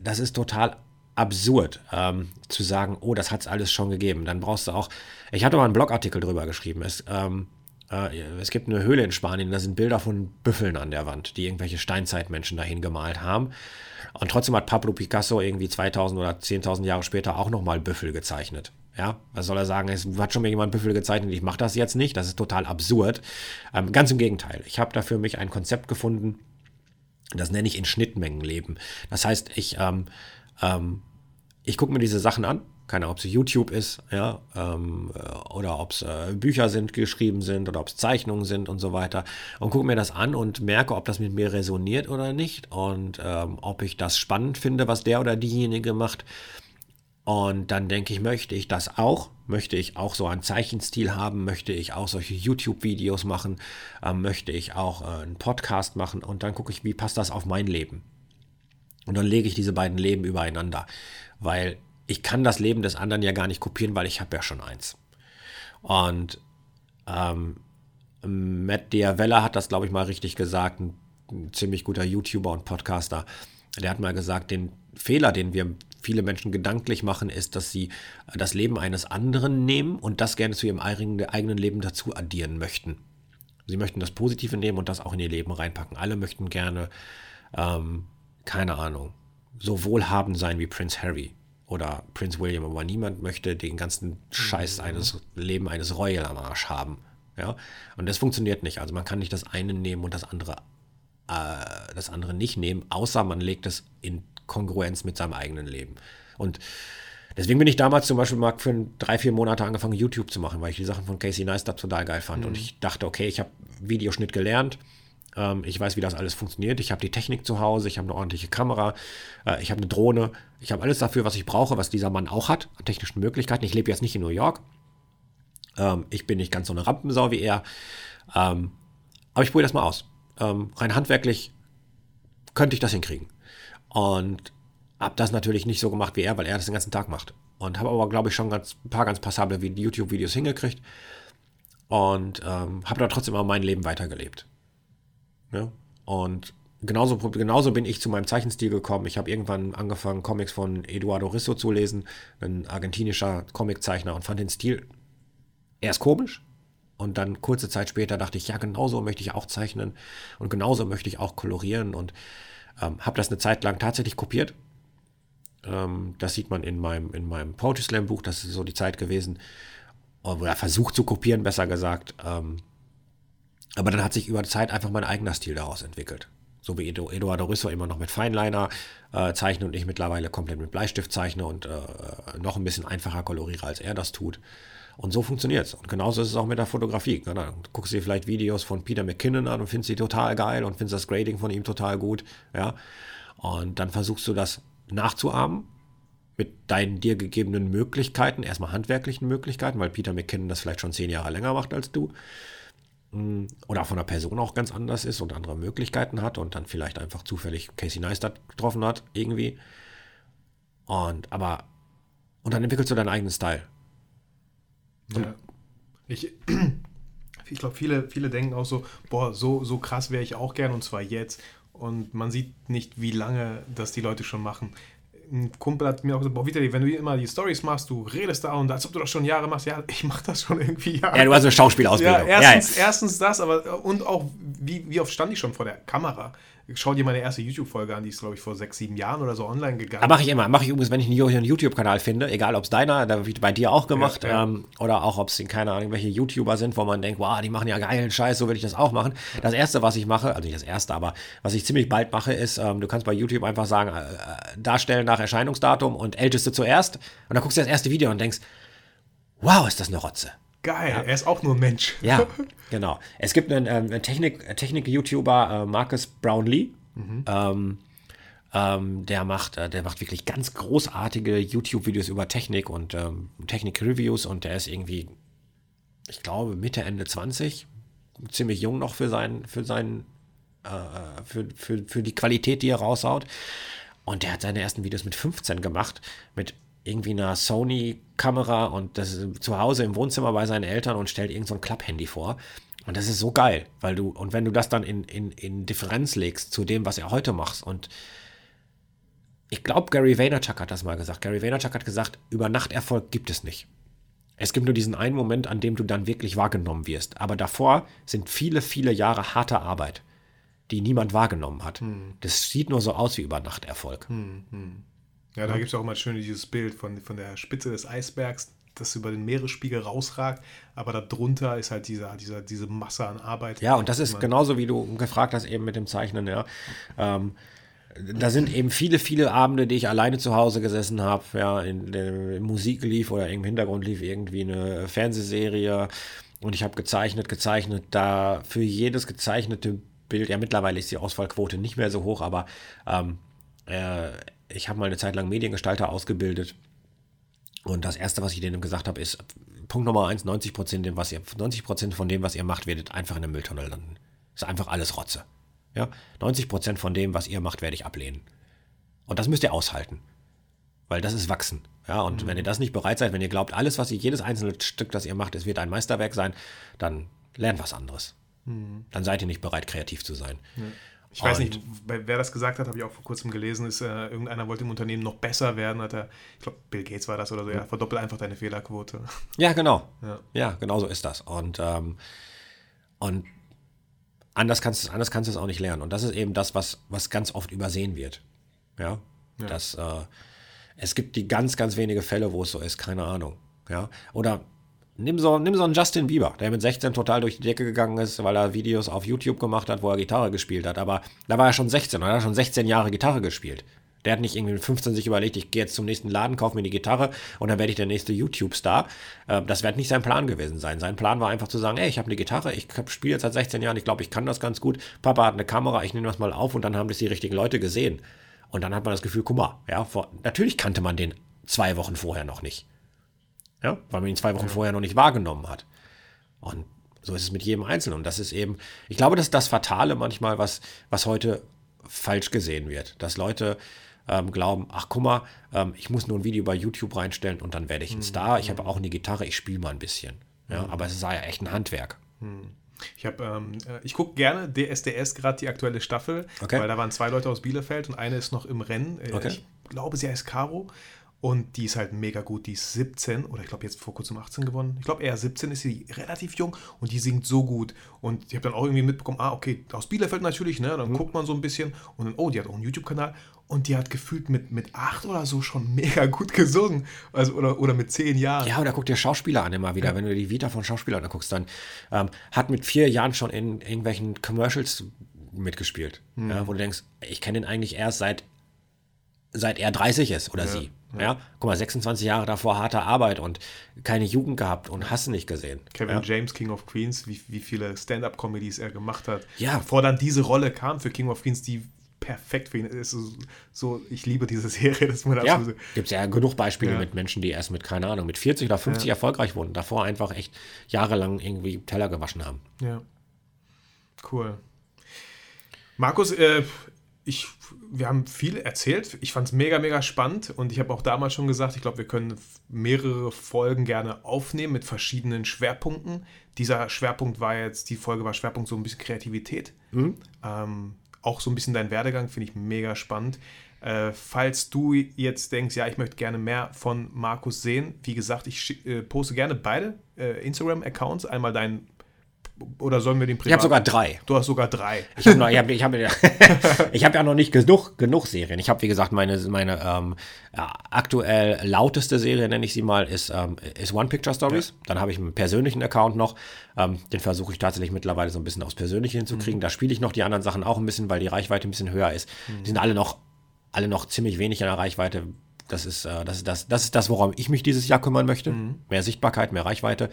das ist total absurd ähm, zu sagen, oh, das hat es alles schon gegeben. Dann brauchst du auch, ich hatte mal einen Blogartikel drüber geschrieben, es, ähm, äh, es gibt eine Höhle in Spanien, da sind Bilder von Büffeln an der Wand, die irgendwelche Steinzeitmenschen dahin gemalt haben. Und trotzdem hat Pablo Picasso irgendwie 2000 oder 10.000 Jahre später auch nochmal Büffel gezeichnet. Ja, was soll er sagen? Es hat schon mal jemand Büffel gezeichnet, ich mache das jetzt nicht. Das ist total absurd. Ähm, ganz im Gegenteil. Ich habe da für mich ein Konzept gefunden, das nenne ich in Schnittmengen leben. Das heißt, ich, ähm, ähm, ich gucke mir diese Sachen an, keine Ahnung, ob es YouTube ist, ja, ähm, oder ob es äh, Bücher sind, geschrieben sind, oder ob es Zeichnungen sind und so weiter. Und gucke mir das an und merke, ob das mit mir resoniert oder nicht und ähm, ob ich das spannend finde, was der oder diejenige macht. Und dann denke ich, möchte ich das auch? Möchte ich auch so einen Zeichenstil haben? Möchte ich auch solche YouTube-Videos machen? Ähm, möchte ich auch äh, einen Podcast machen? Und dann gucke ich, wie passt das auf mein Leben? Und dann lege ich diese beiden Leben übereinander, weil ich kann das Leben des anderen ja gar nicht kopieren, weil ich habe ja schon eins. Und ähm, Matt Diavella hat das, glaube ich, mal richtig gesagt, ein, ein ziemlich guter YouTuber und Podcaster. Der hat mal gesagt, den Fehler, den wir viele Menschen gedanklich machen, ist, dass sie das Leben eines anderen nehmen und das gerne zu ihrem eigenen Leben dazu addieren möchten. Sie möchten das Positive nehmen und das auch in ihr Leben reinpacken. Alle möchten gerne, ähm, keine Ahnung, so wohlhabend sein wie Prince Harry oder Prince William, aber niemand möchte den ganzen Scheiß mhm. eines Leben eines Royal am Arsch haben. Ja? Und das funktioniert nicht. Also man kann nicht das eine nehmen und das andere, äh, das andere nicht nehmen, außer man legt es in Kongruenz mit seinem eigenen Leben. Und deswegen bin ich damals zum Beispiel mal für drei, vier Monate angefangen, YouTube zu machen, weil ich die Sachen von Casey Neistat total geil fand. Mhm. Und ich dachte, okay, ich habe Videoschnitt gelernt. Ähm, ich weiß, wie das alles funktioniert. Ich habe die Technik zu Hause, ich habe eine ordentliche Kamera, äh, ich habe eine Drohne. Ich habe alles dafür, was ich brauche, was dieser Mann auch hat, an technischen Möglichkeiten. Ich lebe jetzt nicht in New York. Ähm, ich bin nicht ganz so eine Rampensau wie er. Ähm, aber ich probiere das mal aus. Rein handwerklich könnte ich das hinkriegen. Und habe das natürlich nicht so gemacht wie er, weil er das den ganzen Tag macht. Und habe aber, glaube ich, schon ganz, ein paar ganz passable YouTube-Videos hingekriegt. Und ähm, habe da trotzdem auch mein Leben weitergelebt. Ja? Und genauso, genauso bin ich zu meinem Zeichenstil gekommen. Ich habe irgendwann angefangen, Comics von Eduardo Risso zu lesen, ein argentinischer Comiczeichner, und fand den Stil erst komisch. Und dann kurze Zeit später dachte ich, ja, genauso möchte ich auch zeichnen und genauso möchte ich auch kolorieren. Und ähm, habe das eine Zeit lang tatsächlich kopiert. Ähm, das sieht man in meinem, in meinem Poetry Slam Buch, das ist so die Zeit gewesen, oder versucht zu kopieren, besser gesagt. Ähm, aber dann hat sich über die Zeit einfach mein eigener Stil daraus entwickelt. So wie Eduardo Russo immer noch mit Feinliner äh, zeichne und ich mittlerweile komplett mit Bleistift zeichne und äh, noch ein bisschen einfacher koloriere, als er das tut. Und so funktioniert es. Und genauso ist es auch mit der Fotografie. Du guckst dir vielleicht Videos von Peter McKinnon an und findest sie total geil und findest das Grading von ihm total gut. Ja? Und dann versuchst du das nachzuahmen mit deinen dir gegebenen Möglichkeiten, erstmal handwerklichen Möglichkeiten, weil Peter McKinnon das vielleicht schon zehn Jahre länger macht als du. Mm, oder von der Person auch ganz anders ist und andere Möglichkeiten hat und dann vielleicht einfach zufällig Casey Neistat getroffen hat, irgendwie. Und aber, und dann entwickelst du deinen eigenen Style. Ja. Ich, *clears throat* ich glaube, viele, viele denken auch so, boah, so, so krass wäre ich auch gern und zwar jetzt. Und man sieht nicht, wie lange das die Leute schon machen. Ein Kumpel hat mir auch gesagt, boah, Vitali, wenn du immer die Stories machst, du redest da und als ob du das schon Jahre machst. Ja, ich mache das schon irgendwie Jahre. Ja, du hast eine Schauspielausbildung. Ja, erstens, ja, ja. erstens das, aber und auch, wie, wie oft stand ich schon vor der Kamera? Schau dir meine erste YouTube-Folge an, die ist, glaube ich, vor sechs, sieben Jahren oder so online gegangen. Mache ich immer. Mache ich übrigens, wenn ich einen YouTube-Kanal finde, egal ob es deiner, da wird bei dir auch gemacht, ja, ja. Ähm, oder auch ob es, keine Ahnung, welche YouTuber sind, wo man denkt, wow, die machen ja geilen Scheiß, so will ich das auch machen. Das erste, was ich mache, also nicht das erste, aber was ich ziemlich bald mache, ist, ähm, du kannst bei YouTube einfach sagen, äh, äh darstellen nach Erscheinungsdatum und älteste zuerst. Und dann guckst du das erste Video und denkst, wow, ist das eine Rotze. Geil, ja. er ist auch nur ein Mensch. Ja, *laughs* genau. Es gibt einen, ähm, einen Technik-YouTuber, äh, Marcus Brownlee. Mhm. Ähm, ähm, der macht, äh, der macht wirklich ganz großartige YouTube-Videos über Technik und ähm, Technik-Reviews und der ist irgendwie, ich glaube, Mitte, Ende 20. Ziemlich jung noch für sein, für sein, äh, äh, für, für, für die Qualität, die er raushaut. Und der hat seine ersten Videos mit 15 gemacht, mit irgendwie einer Sony-Kamera und das ist zu Hause im Wohnzimmer bei seinen Eltern und stellt irgend so ein Klapp-Handy vor. Und das ist so geil, weil du, und wenn du das dann in, in, in Differenz legst zu dem, was er heute macht, und ich glaube, Gary Vaynerchuk hat das mal gesagt. Gary Vaynerchuk hat gesagt, über Nachterfolg gibt es nicht. Es gibt nur diesen einen Moment, an dem du dann wirklich wahrgenommen wirst. Aber davor sind viele, viele Jahre harter Arbeit, die niemand wahrgenommen hat. Hm. Das sieht nur so aus wie über Nachterfolg. Hm, hm. Ja, da gibt es auch immer schön dieses Bild von, von der Spitze des Eisbergs, das über den Meeresspiegel rausragt, aber darunter ist halt dieser, dieser, diese Masse an Arbeit. Ja, und das ist genauso, wie du gefragt hast, eben mit dem Zeichnen, ja. Ähm, da sind eben viele, viele Abende, die ich alleine zu Hause gesessen habe, ja, in der Musik lief oder im Hintergrund lief irgendwie eine Fernsehserie und ich habe gezeichnet, gezeichnet, da für jedes gezeichnete Bild, ja, mittlerweile ist die Ausfallquote nicht mehr so hoch, aber ähm, äh, ich habe mal eine Zeit lang Mediengestalter ausgebildet. Und das Erste, was ich denen gesagt habe, ist, Punkt Nummer eins, 90 Prozent, 90 von dem, was ihr macht, werdet einfach in der Mülltonne landen. Ist einfach alles Rotze. Ja? 90 Prozent von dem, was ihr macht, werde ich ablehnen. Und das müsst ihr aushalten. Weil das ist Wachsen. Ja, und mhm. wenn ihr das nicht bereit seid, wenn ihr glaubt, alles, was ihr, jedes einzelne Stück, das ihr macht, es wird ein Meisterwerk sein, dann lernt was anderes. Mhm. Dann seid ihr nicht bereit, kreativ zu sein. Mhm. Ich weiß nicht, wer das gesagt hat, habe ich auch vor kurzem gelesen, ist, äh, irgendeiner wollte im Unternehmen noch besser werden, hat er, ich glaube, Bill Gates war das oder so, ja, verdoppel einfach deine Fehlerquote. Ja, genau. Ja, ja genau so ist das. Und, ähm, und anders kannst, anders kannst du es auch nicht lernen. Und das ist eben das, was, was ganz oft übersehen wird. Ja, ja. dass äh, es gibt die ganz, ganz wenige Fälle, wo es so ist, keine Ahnung. Ja, oder Nimm so, nimm so einen Justin Bieber, der mit 16 total durch die Decke gegangen ist, weil er Videos auf YouTube gemacht hat, wo er Gitarre gespielt hat. Aber da war er schon 16 und er hat schon 16 Jahre Gitarre gespielt. Der hat nicht irgendwie mit 15 sich überlegt, ich gehe jetzt zum nächsten Laden, kaufe mir die Gitarre und dann werde ich der nächste YouTube-Star. Ähm, das wird nicht sein Plan gewesen sein. Sein Plan war einfach zu sagen, ey, ich habe eine Gitarre, ich spiele jetzt seit 16 Jahren, ich glaube, ich kann das ganz gut. Papa hat eine Kamera, ich nehme das mal auf und dann haben das die richtigen Leute gesehen. Und dann hat man das Gefühl, guck mal, ja, vor, natürlich kannte man den zwei Wochen vorher noch nicht. Ja, weil man ihn zwei Wochen vorher noch nicht wahrgenommen hat. Und so ist es mit jedem Einzelnen. Und das ist eben, ich glaube, das ist das Fatale manchmal, was, was heute falsch gesehen wird. Dass Leute ähm, glauben, ach guck mal, ähm, ich muss nur ein Video bei YouTube reinstellen und dann werde ich ein mhm. Star. Ich habe auch eine Gitarre, ich spiele mal ein bisschen. Ja, mhm. aber es ist ja echt ein Handwerk. Mhm. Ich habe, ähm, äh, ich gucke gerne DSDS gerade die aktuelle Staffel, okay. weil da waren zwei Leute aus Bielefeld und eine ist noch im Rennen. Äh, okay. Ich glaube, sie heißt Caro. Und die ist halt mega gut. Die ist 17 oder ich glaube jetzt vor kurzem 18 gewonnen. Ich glaube eher 17 ist sie relativ jung und die singt so gut. Und ich habe dann auch irgendwie mitbekommen, ah, okay, aus Bielefeld natürlich, ne? Dann mhm. guckt man so ein bisschen und dann, oh, die hat auch einen YouTube-Kanal und die hat gefühlt mit, mit acht oder so schon *laughs* mega gut gesungen. Also, oder, oder mit zehn Jahren. Ja, oder guck dir Schauspieler an immer wieder. Ja. Wenn du die Vita von Schauspielern anguckst, dann ähm, hat mit vier Jahren schon in irgendwelchen Commercials mitgespielt. Mhm. Ja, wo du denkst, ich kenne den eigentlich erst seit, seit er 30 ist oder ja. sie. Ja. guck mal, 26 Jahre davor harte Arbeit und keine Jugend gehabt und hast nicht gesehen. Kevin ja. James, King of Queens, wie, wie viele Stand-up-Comedies er gemacht hat. Ja. Bevor dann diese Rolle kam für King of Queens, die perfekt für ihn ist. So, so ich liebe diese *laughs* Serie, dass man Ja, gibt es ja genug Beispiele ja. mit Menschen, die erst mit, keine Ahnung, mit 40 oder 50 ja. erfolgreich wurden, davor einfach echt jahrelang irgendwie Teller gewaschen haben. Ja. Cool. Markus, äh, ich, wir haben viel erzählt. Ich fand es mega, mega spannend und ich habe auch damals schon gesagt, ich glaube, wir können mehrere Folgen gerne aufnehmen mit verschiedenen Schwerpunkten. Dieser Schwerpunkt war jetzt, die Folge war Schwerpunkt so ein bisschen Kreativität. Mhm. Ähm, auch so ein bisschen dein Werdegang finde ich mega spannend. Äh, falls du jetzt denkst, ja, ich möchte gerne mehr von Markus sehen, wie gesagt, ich äh, poste gerne beide äh, Instagram-Accounts. Einmal deinen oder sollen wir den privat? Ich habe sogar drei. Du hast sogar drei. Ich habe hab, ich hab, *laughs* *laughs* ich hab ja noch nicht genug, genug Serien. Ich habe, wie gesagt, meine, meine ähm, aktuell lauteste Serie, nenne ich sie mal, ist, ähm, ist One Picture Stories. Ja. Dann habe ich einen persönlichen Account noch. Ähm, den versuche ich tatsächlich mittlerweile so ein bisschen aufs Persönliche hinzukriegen. Mhm. Da spiele ich noch die anderen Sachen auch ein bisschen, weil die Reichweite ein bisschen höher ist. Mhm. Die sind alle noch, alle noch ziemlich wenig in der Reichweite. Das ist, äh, das, ist das, das ist das, worum ich mich dieses Jahr kümmern möchte. Mhm. Mehr Sichtbarkeit, mehr Reichweite.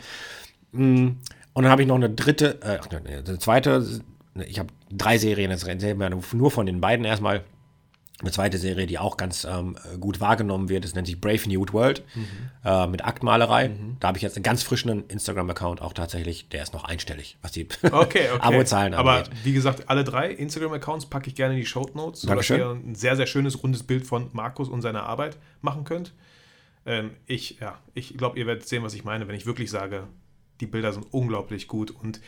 Mm, und dann habe ich noch eine dritte, äh, eine zweite, ich habe drei Serien, jetzt reden wir nur von den beiden erstmal. Eine zweite Serie, die auch ganz ähm, gut wahrgenommen wird, das nennt sich Brave New World mhm. äh, mit Aktmalerei. Mhm. Da habe ich jetzt einen ganz frischen Instagram-Account auch tatsächlich, der ist noch einstellig, was die okay, okay. *laughs* Abo-Zahlen angeht. Aber wie gesagt, alle drei Instagram-Accounts packe ich gerne in die Show Notes, sodass ihr ein sehr, sehr schönes, rundes Bild von Markus und seiner Arbeit machen könnt. Ähm, ich, ja, ich glaube, ihr werdet sehen, was ich meine, wenn ich wirklich sage, die Bilder sind unglaublich gut und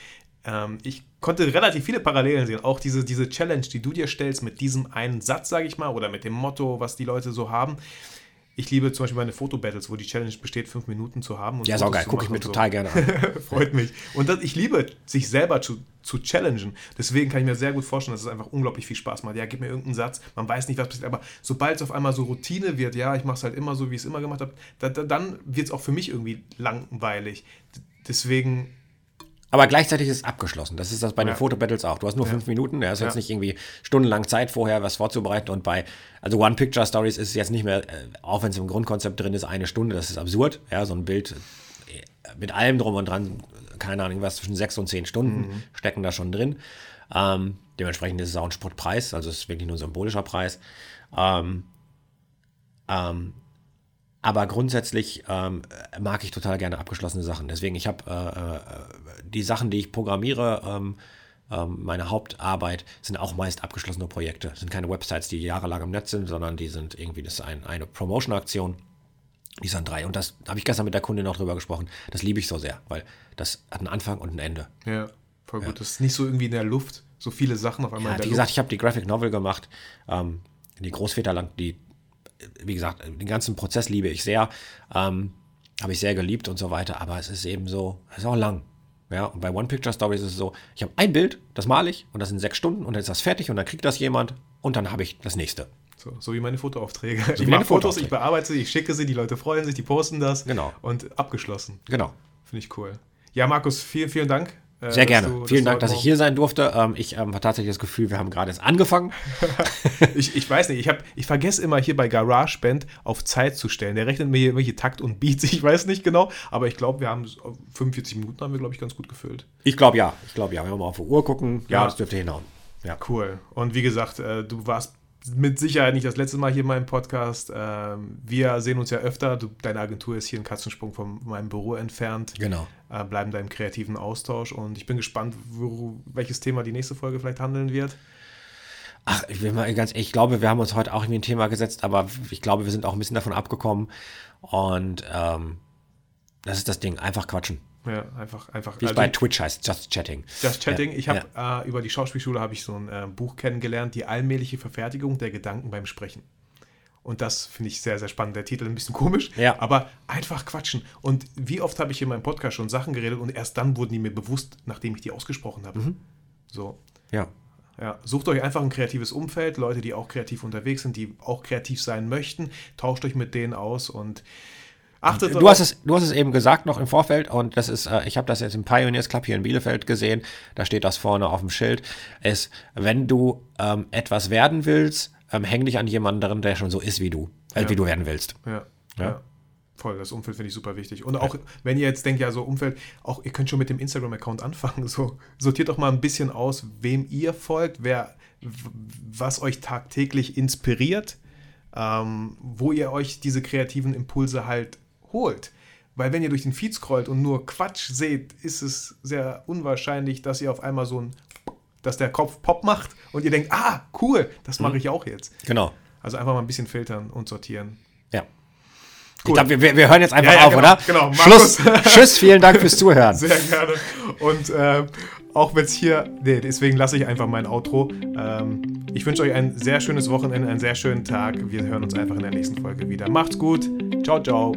ähm, ich konnte relativ viele Parallelen sehen. Auch diese, diese Challenge, die du dir stellst mit diesem einen Satz, sage ich mal, oder mit dem Motto, was die Leute so haben. Ich liebe zum Beispiel meine Fotobattles, wo die Challenge besteht, fünf Minuten zu haben. Und ja, ist auch geil. Gucke ich mir total so. gerne an. *laughs* Freut mich. Und das, ich liebe, sich selber zu, zu challengen. Deswegen kann ich mir sehr gut vorstellen, dass es einfach unglaublich viel Spaß macht. Ja, gib mir irgendeinen Satz, man weiß nicht, was passiert, aber sobald es auf einmal so Routine wird, ja, ich mache es halt immer so, wie ich es immer gemacht habe, da, da, dann wird es auch für mich irgendwie langweilig. Deswegen aber gleichzeitig ist es abgeschlossen. Das ist das bei den Fotobattles auch. Du hast nur ja. fünf Minuten. Da ist ja. jetzt nicht irgendwie stundenlang Zeit vorher, was vorzubereiten. Und bei, also One-Picture-Stories ist es jetzt nicht mehr, äh, auch wenn es im Grundkonzept drin ist, eine Stunde. Das ist absurd. Ja, so ein Bild äh, mit allem drum und dran, keine Ahnung, was zwischen sechs und zehn Stunden mhm. stecken da schon drin. Ähm, dementsprechend ist es auch ein Spottpreis. Also es ist wirklich nur ein symbolischer Preis. Ähm, ähm, aber grundsätzlich ähm, mag ich total gerne abgeschlossene Sachen. Deswegen, ich habe äh, äh, die Sachen, die ich programmiere, ähm, ähm, meine Hauptarbeit sind auch meist abgeschlossene Projekte. Das sind keine Websites, die jahrelang im Netz sind, sondern die sind irgendwie, das ist ein, eine Promotion-Aktion. Die sind drei. Und das habe ich gestern mit der Kundin noch drüber gesprochen. Das liebe ich so sehr, weil das hat einen Anfang und ein Ende. Ja, voll gut. Ja. Das ist nicht so irgendwie in der Luft, so viele Sachen auf einmal. Ja, wie gesagt, ich habe die Graphic Novel gemacht. Ähm, die Großväterland, die wie gesagt, den ganzen Prozess liebe ich sehr. Ähm, habe ich sehr geliebt und so weiter, aber es ist eben so, es ist auch lang. Ja, und bei One Picture Stories ist es so, ich habe ein Bild, das male ich und das sind sechs Stunden und dann ist das fertig und dann kriegt das jemand und dann habe ich das nächste. So, so, wie meine Fotoaufträge. So ich mache Fotos, ich bearbeite sie, ich schicke sie, die Leute freuen sich, die posten das. Genau. Und abgeschlossen. Genau. Finde ich cool. Ja, Markus, vielen, vielen Dank Sehr gerne. Du, Vielen Dank, dass ich hier sein durfte. Ähm, ich ähm, habe tatsächlich das Gefühl, wir haben gerade erst angefangen. *laughs* ich, ich weiß nicht, ich, hab, ich vergesse immer hier bei GarageBand auf Zeit zu stellen. Der rechnet mir hier irgendwelche Takt und Beats, ich weiß nicht genau, aber ich glaube, wir haben 45 Minuten haben wir, glaube ich, ganz gut gefüllt. Ich glaube ja, ich glaube ja. Wenn wir mal auf die Uhr gucken, ja, ja das dürfte hinhauen. Ja. Cool. Und wie gesagt, äh, du warst mit Sicherheit nicht das letzte Mal hier in meinem Podcast. Ähm, wir sehen uns ja öfter. Du, deine Agentur ist hier einen Katzensprung von meinem Büro entfernt. Genau. Äh, bleiben da im kreativen Austausch und ich bin gespannt, wo, welches Thema die nächste Folge vielleicht handeln wird. Ach, ich will mal ganz, ich glaube, wir haben uns heute auch irgendwie ein Thema gesetzt, aber ich glaube, wir sind auch ein bisschen davon abgekommen. Und ähm, das ist das Ding, einfach quatschen. Ja, einfach, einfach. Wie also, bei Twitch heißt, Just Chatting. Just Chatting. Ja, ich habe ja. äh, über die Schauspielschule habe ich so ein äh, Buch kennengelernt, die allmähliche Verfertigung der Gedanken beim Sprechen. Und das finde ich sehr, sehr spannend. Der Titel ein bisschen komisch, ja. aber einfach quatschen. Und wie oft habe ich in meinem Podcast schon Sachen geredet und erst dann wurden die mir bewusst, nachdem ich die ausgesprochen habe. Mhm. So. Ja. Ja, sucht euch einfach ein kreatives Umfeld, Leute, die auch kreativ unterwegs sind, die auch kreativ sein möchten. Tauscht euch mit denen aus und Achtet du hast, es, du hast es eben gesagt noch im Vorfeld und das ist, äh, ich habe das jetzt im Pioneers Club hier in Bielefeld gesehen, da steht das vorne auf dem Schild, ist, wenn du ähm, etwas werden willst, ähm, häng dich an jemanden drin, der schon so ist wie du, äh, ja. wie du werden willst. Ja. ja. ja. Voll, das Umfeld finde ich super wichtig. Und auch, wenn ihr jetzt denkt, ja, so Umfeld, auch ihr könnt schon mit dem Instagram-Account anfangen. *laughs* So, sortiert doch mal ein bisschen aus, wem ihr folgt, wer, was euch tagtäglich inspiriert, ähm, wo ihr euch diese kreativen Impulse halt holt. Weil wenn ihr durch den Feed scrollt und nur Quatsch seht, ist es sehr unwahrscheinlich, dass ihr auf einmal so ein, dass der Kopf Pop macht und ihr denkt, ah, cool, das mache mhm. ich auch jetzt. Genau. Also einfach mal ein bisschen filtern und sortieren. Ja. Cool. Ich glaube, wir, wir hören jetzt einfach ja, ja, auf, genau, oder? Genau, Schluss. *laughs* Tschüss, vielen Dank fürs Zuhören. Sehr gerne. Und äh, auch wenn es hier, nee, deswegen lasse ich einfach mein Outro. Ähm, ich wünsche euch ein sehr schönes Wochenende, einen sehr schönen Tag. Wir hören uns einfach in der nächsten Folge wieder. Macht's gut. Ciao, ciao.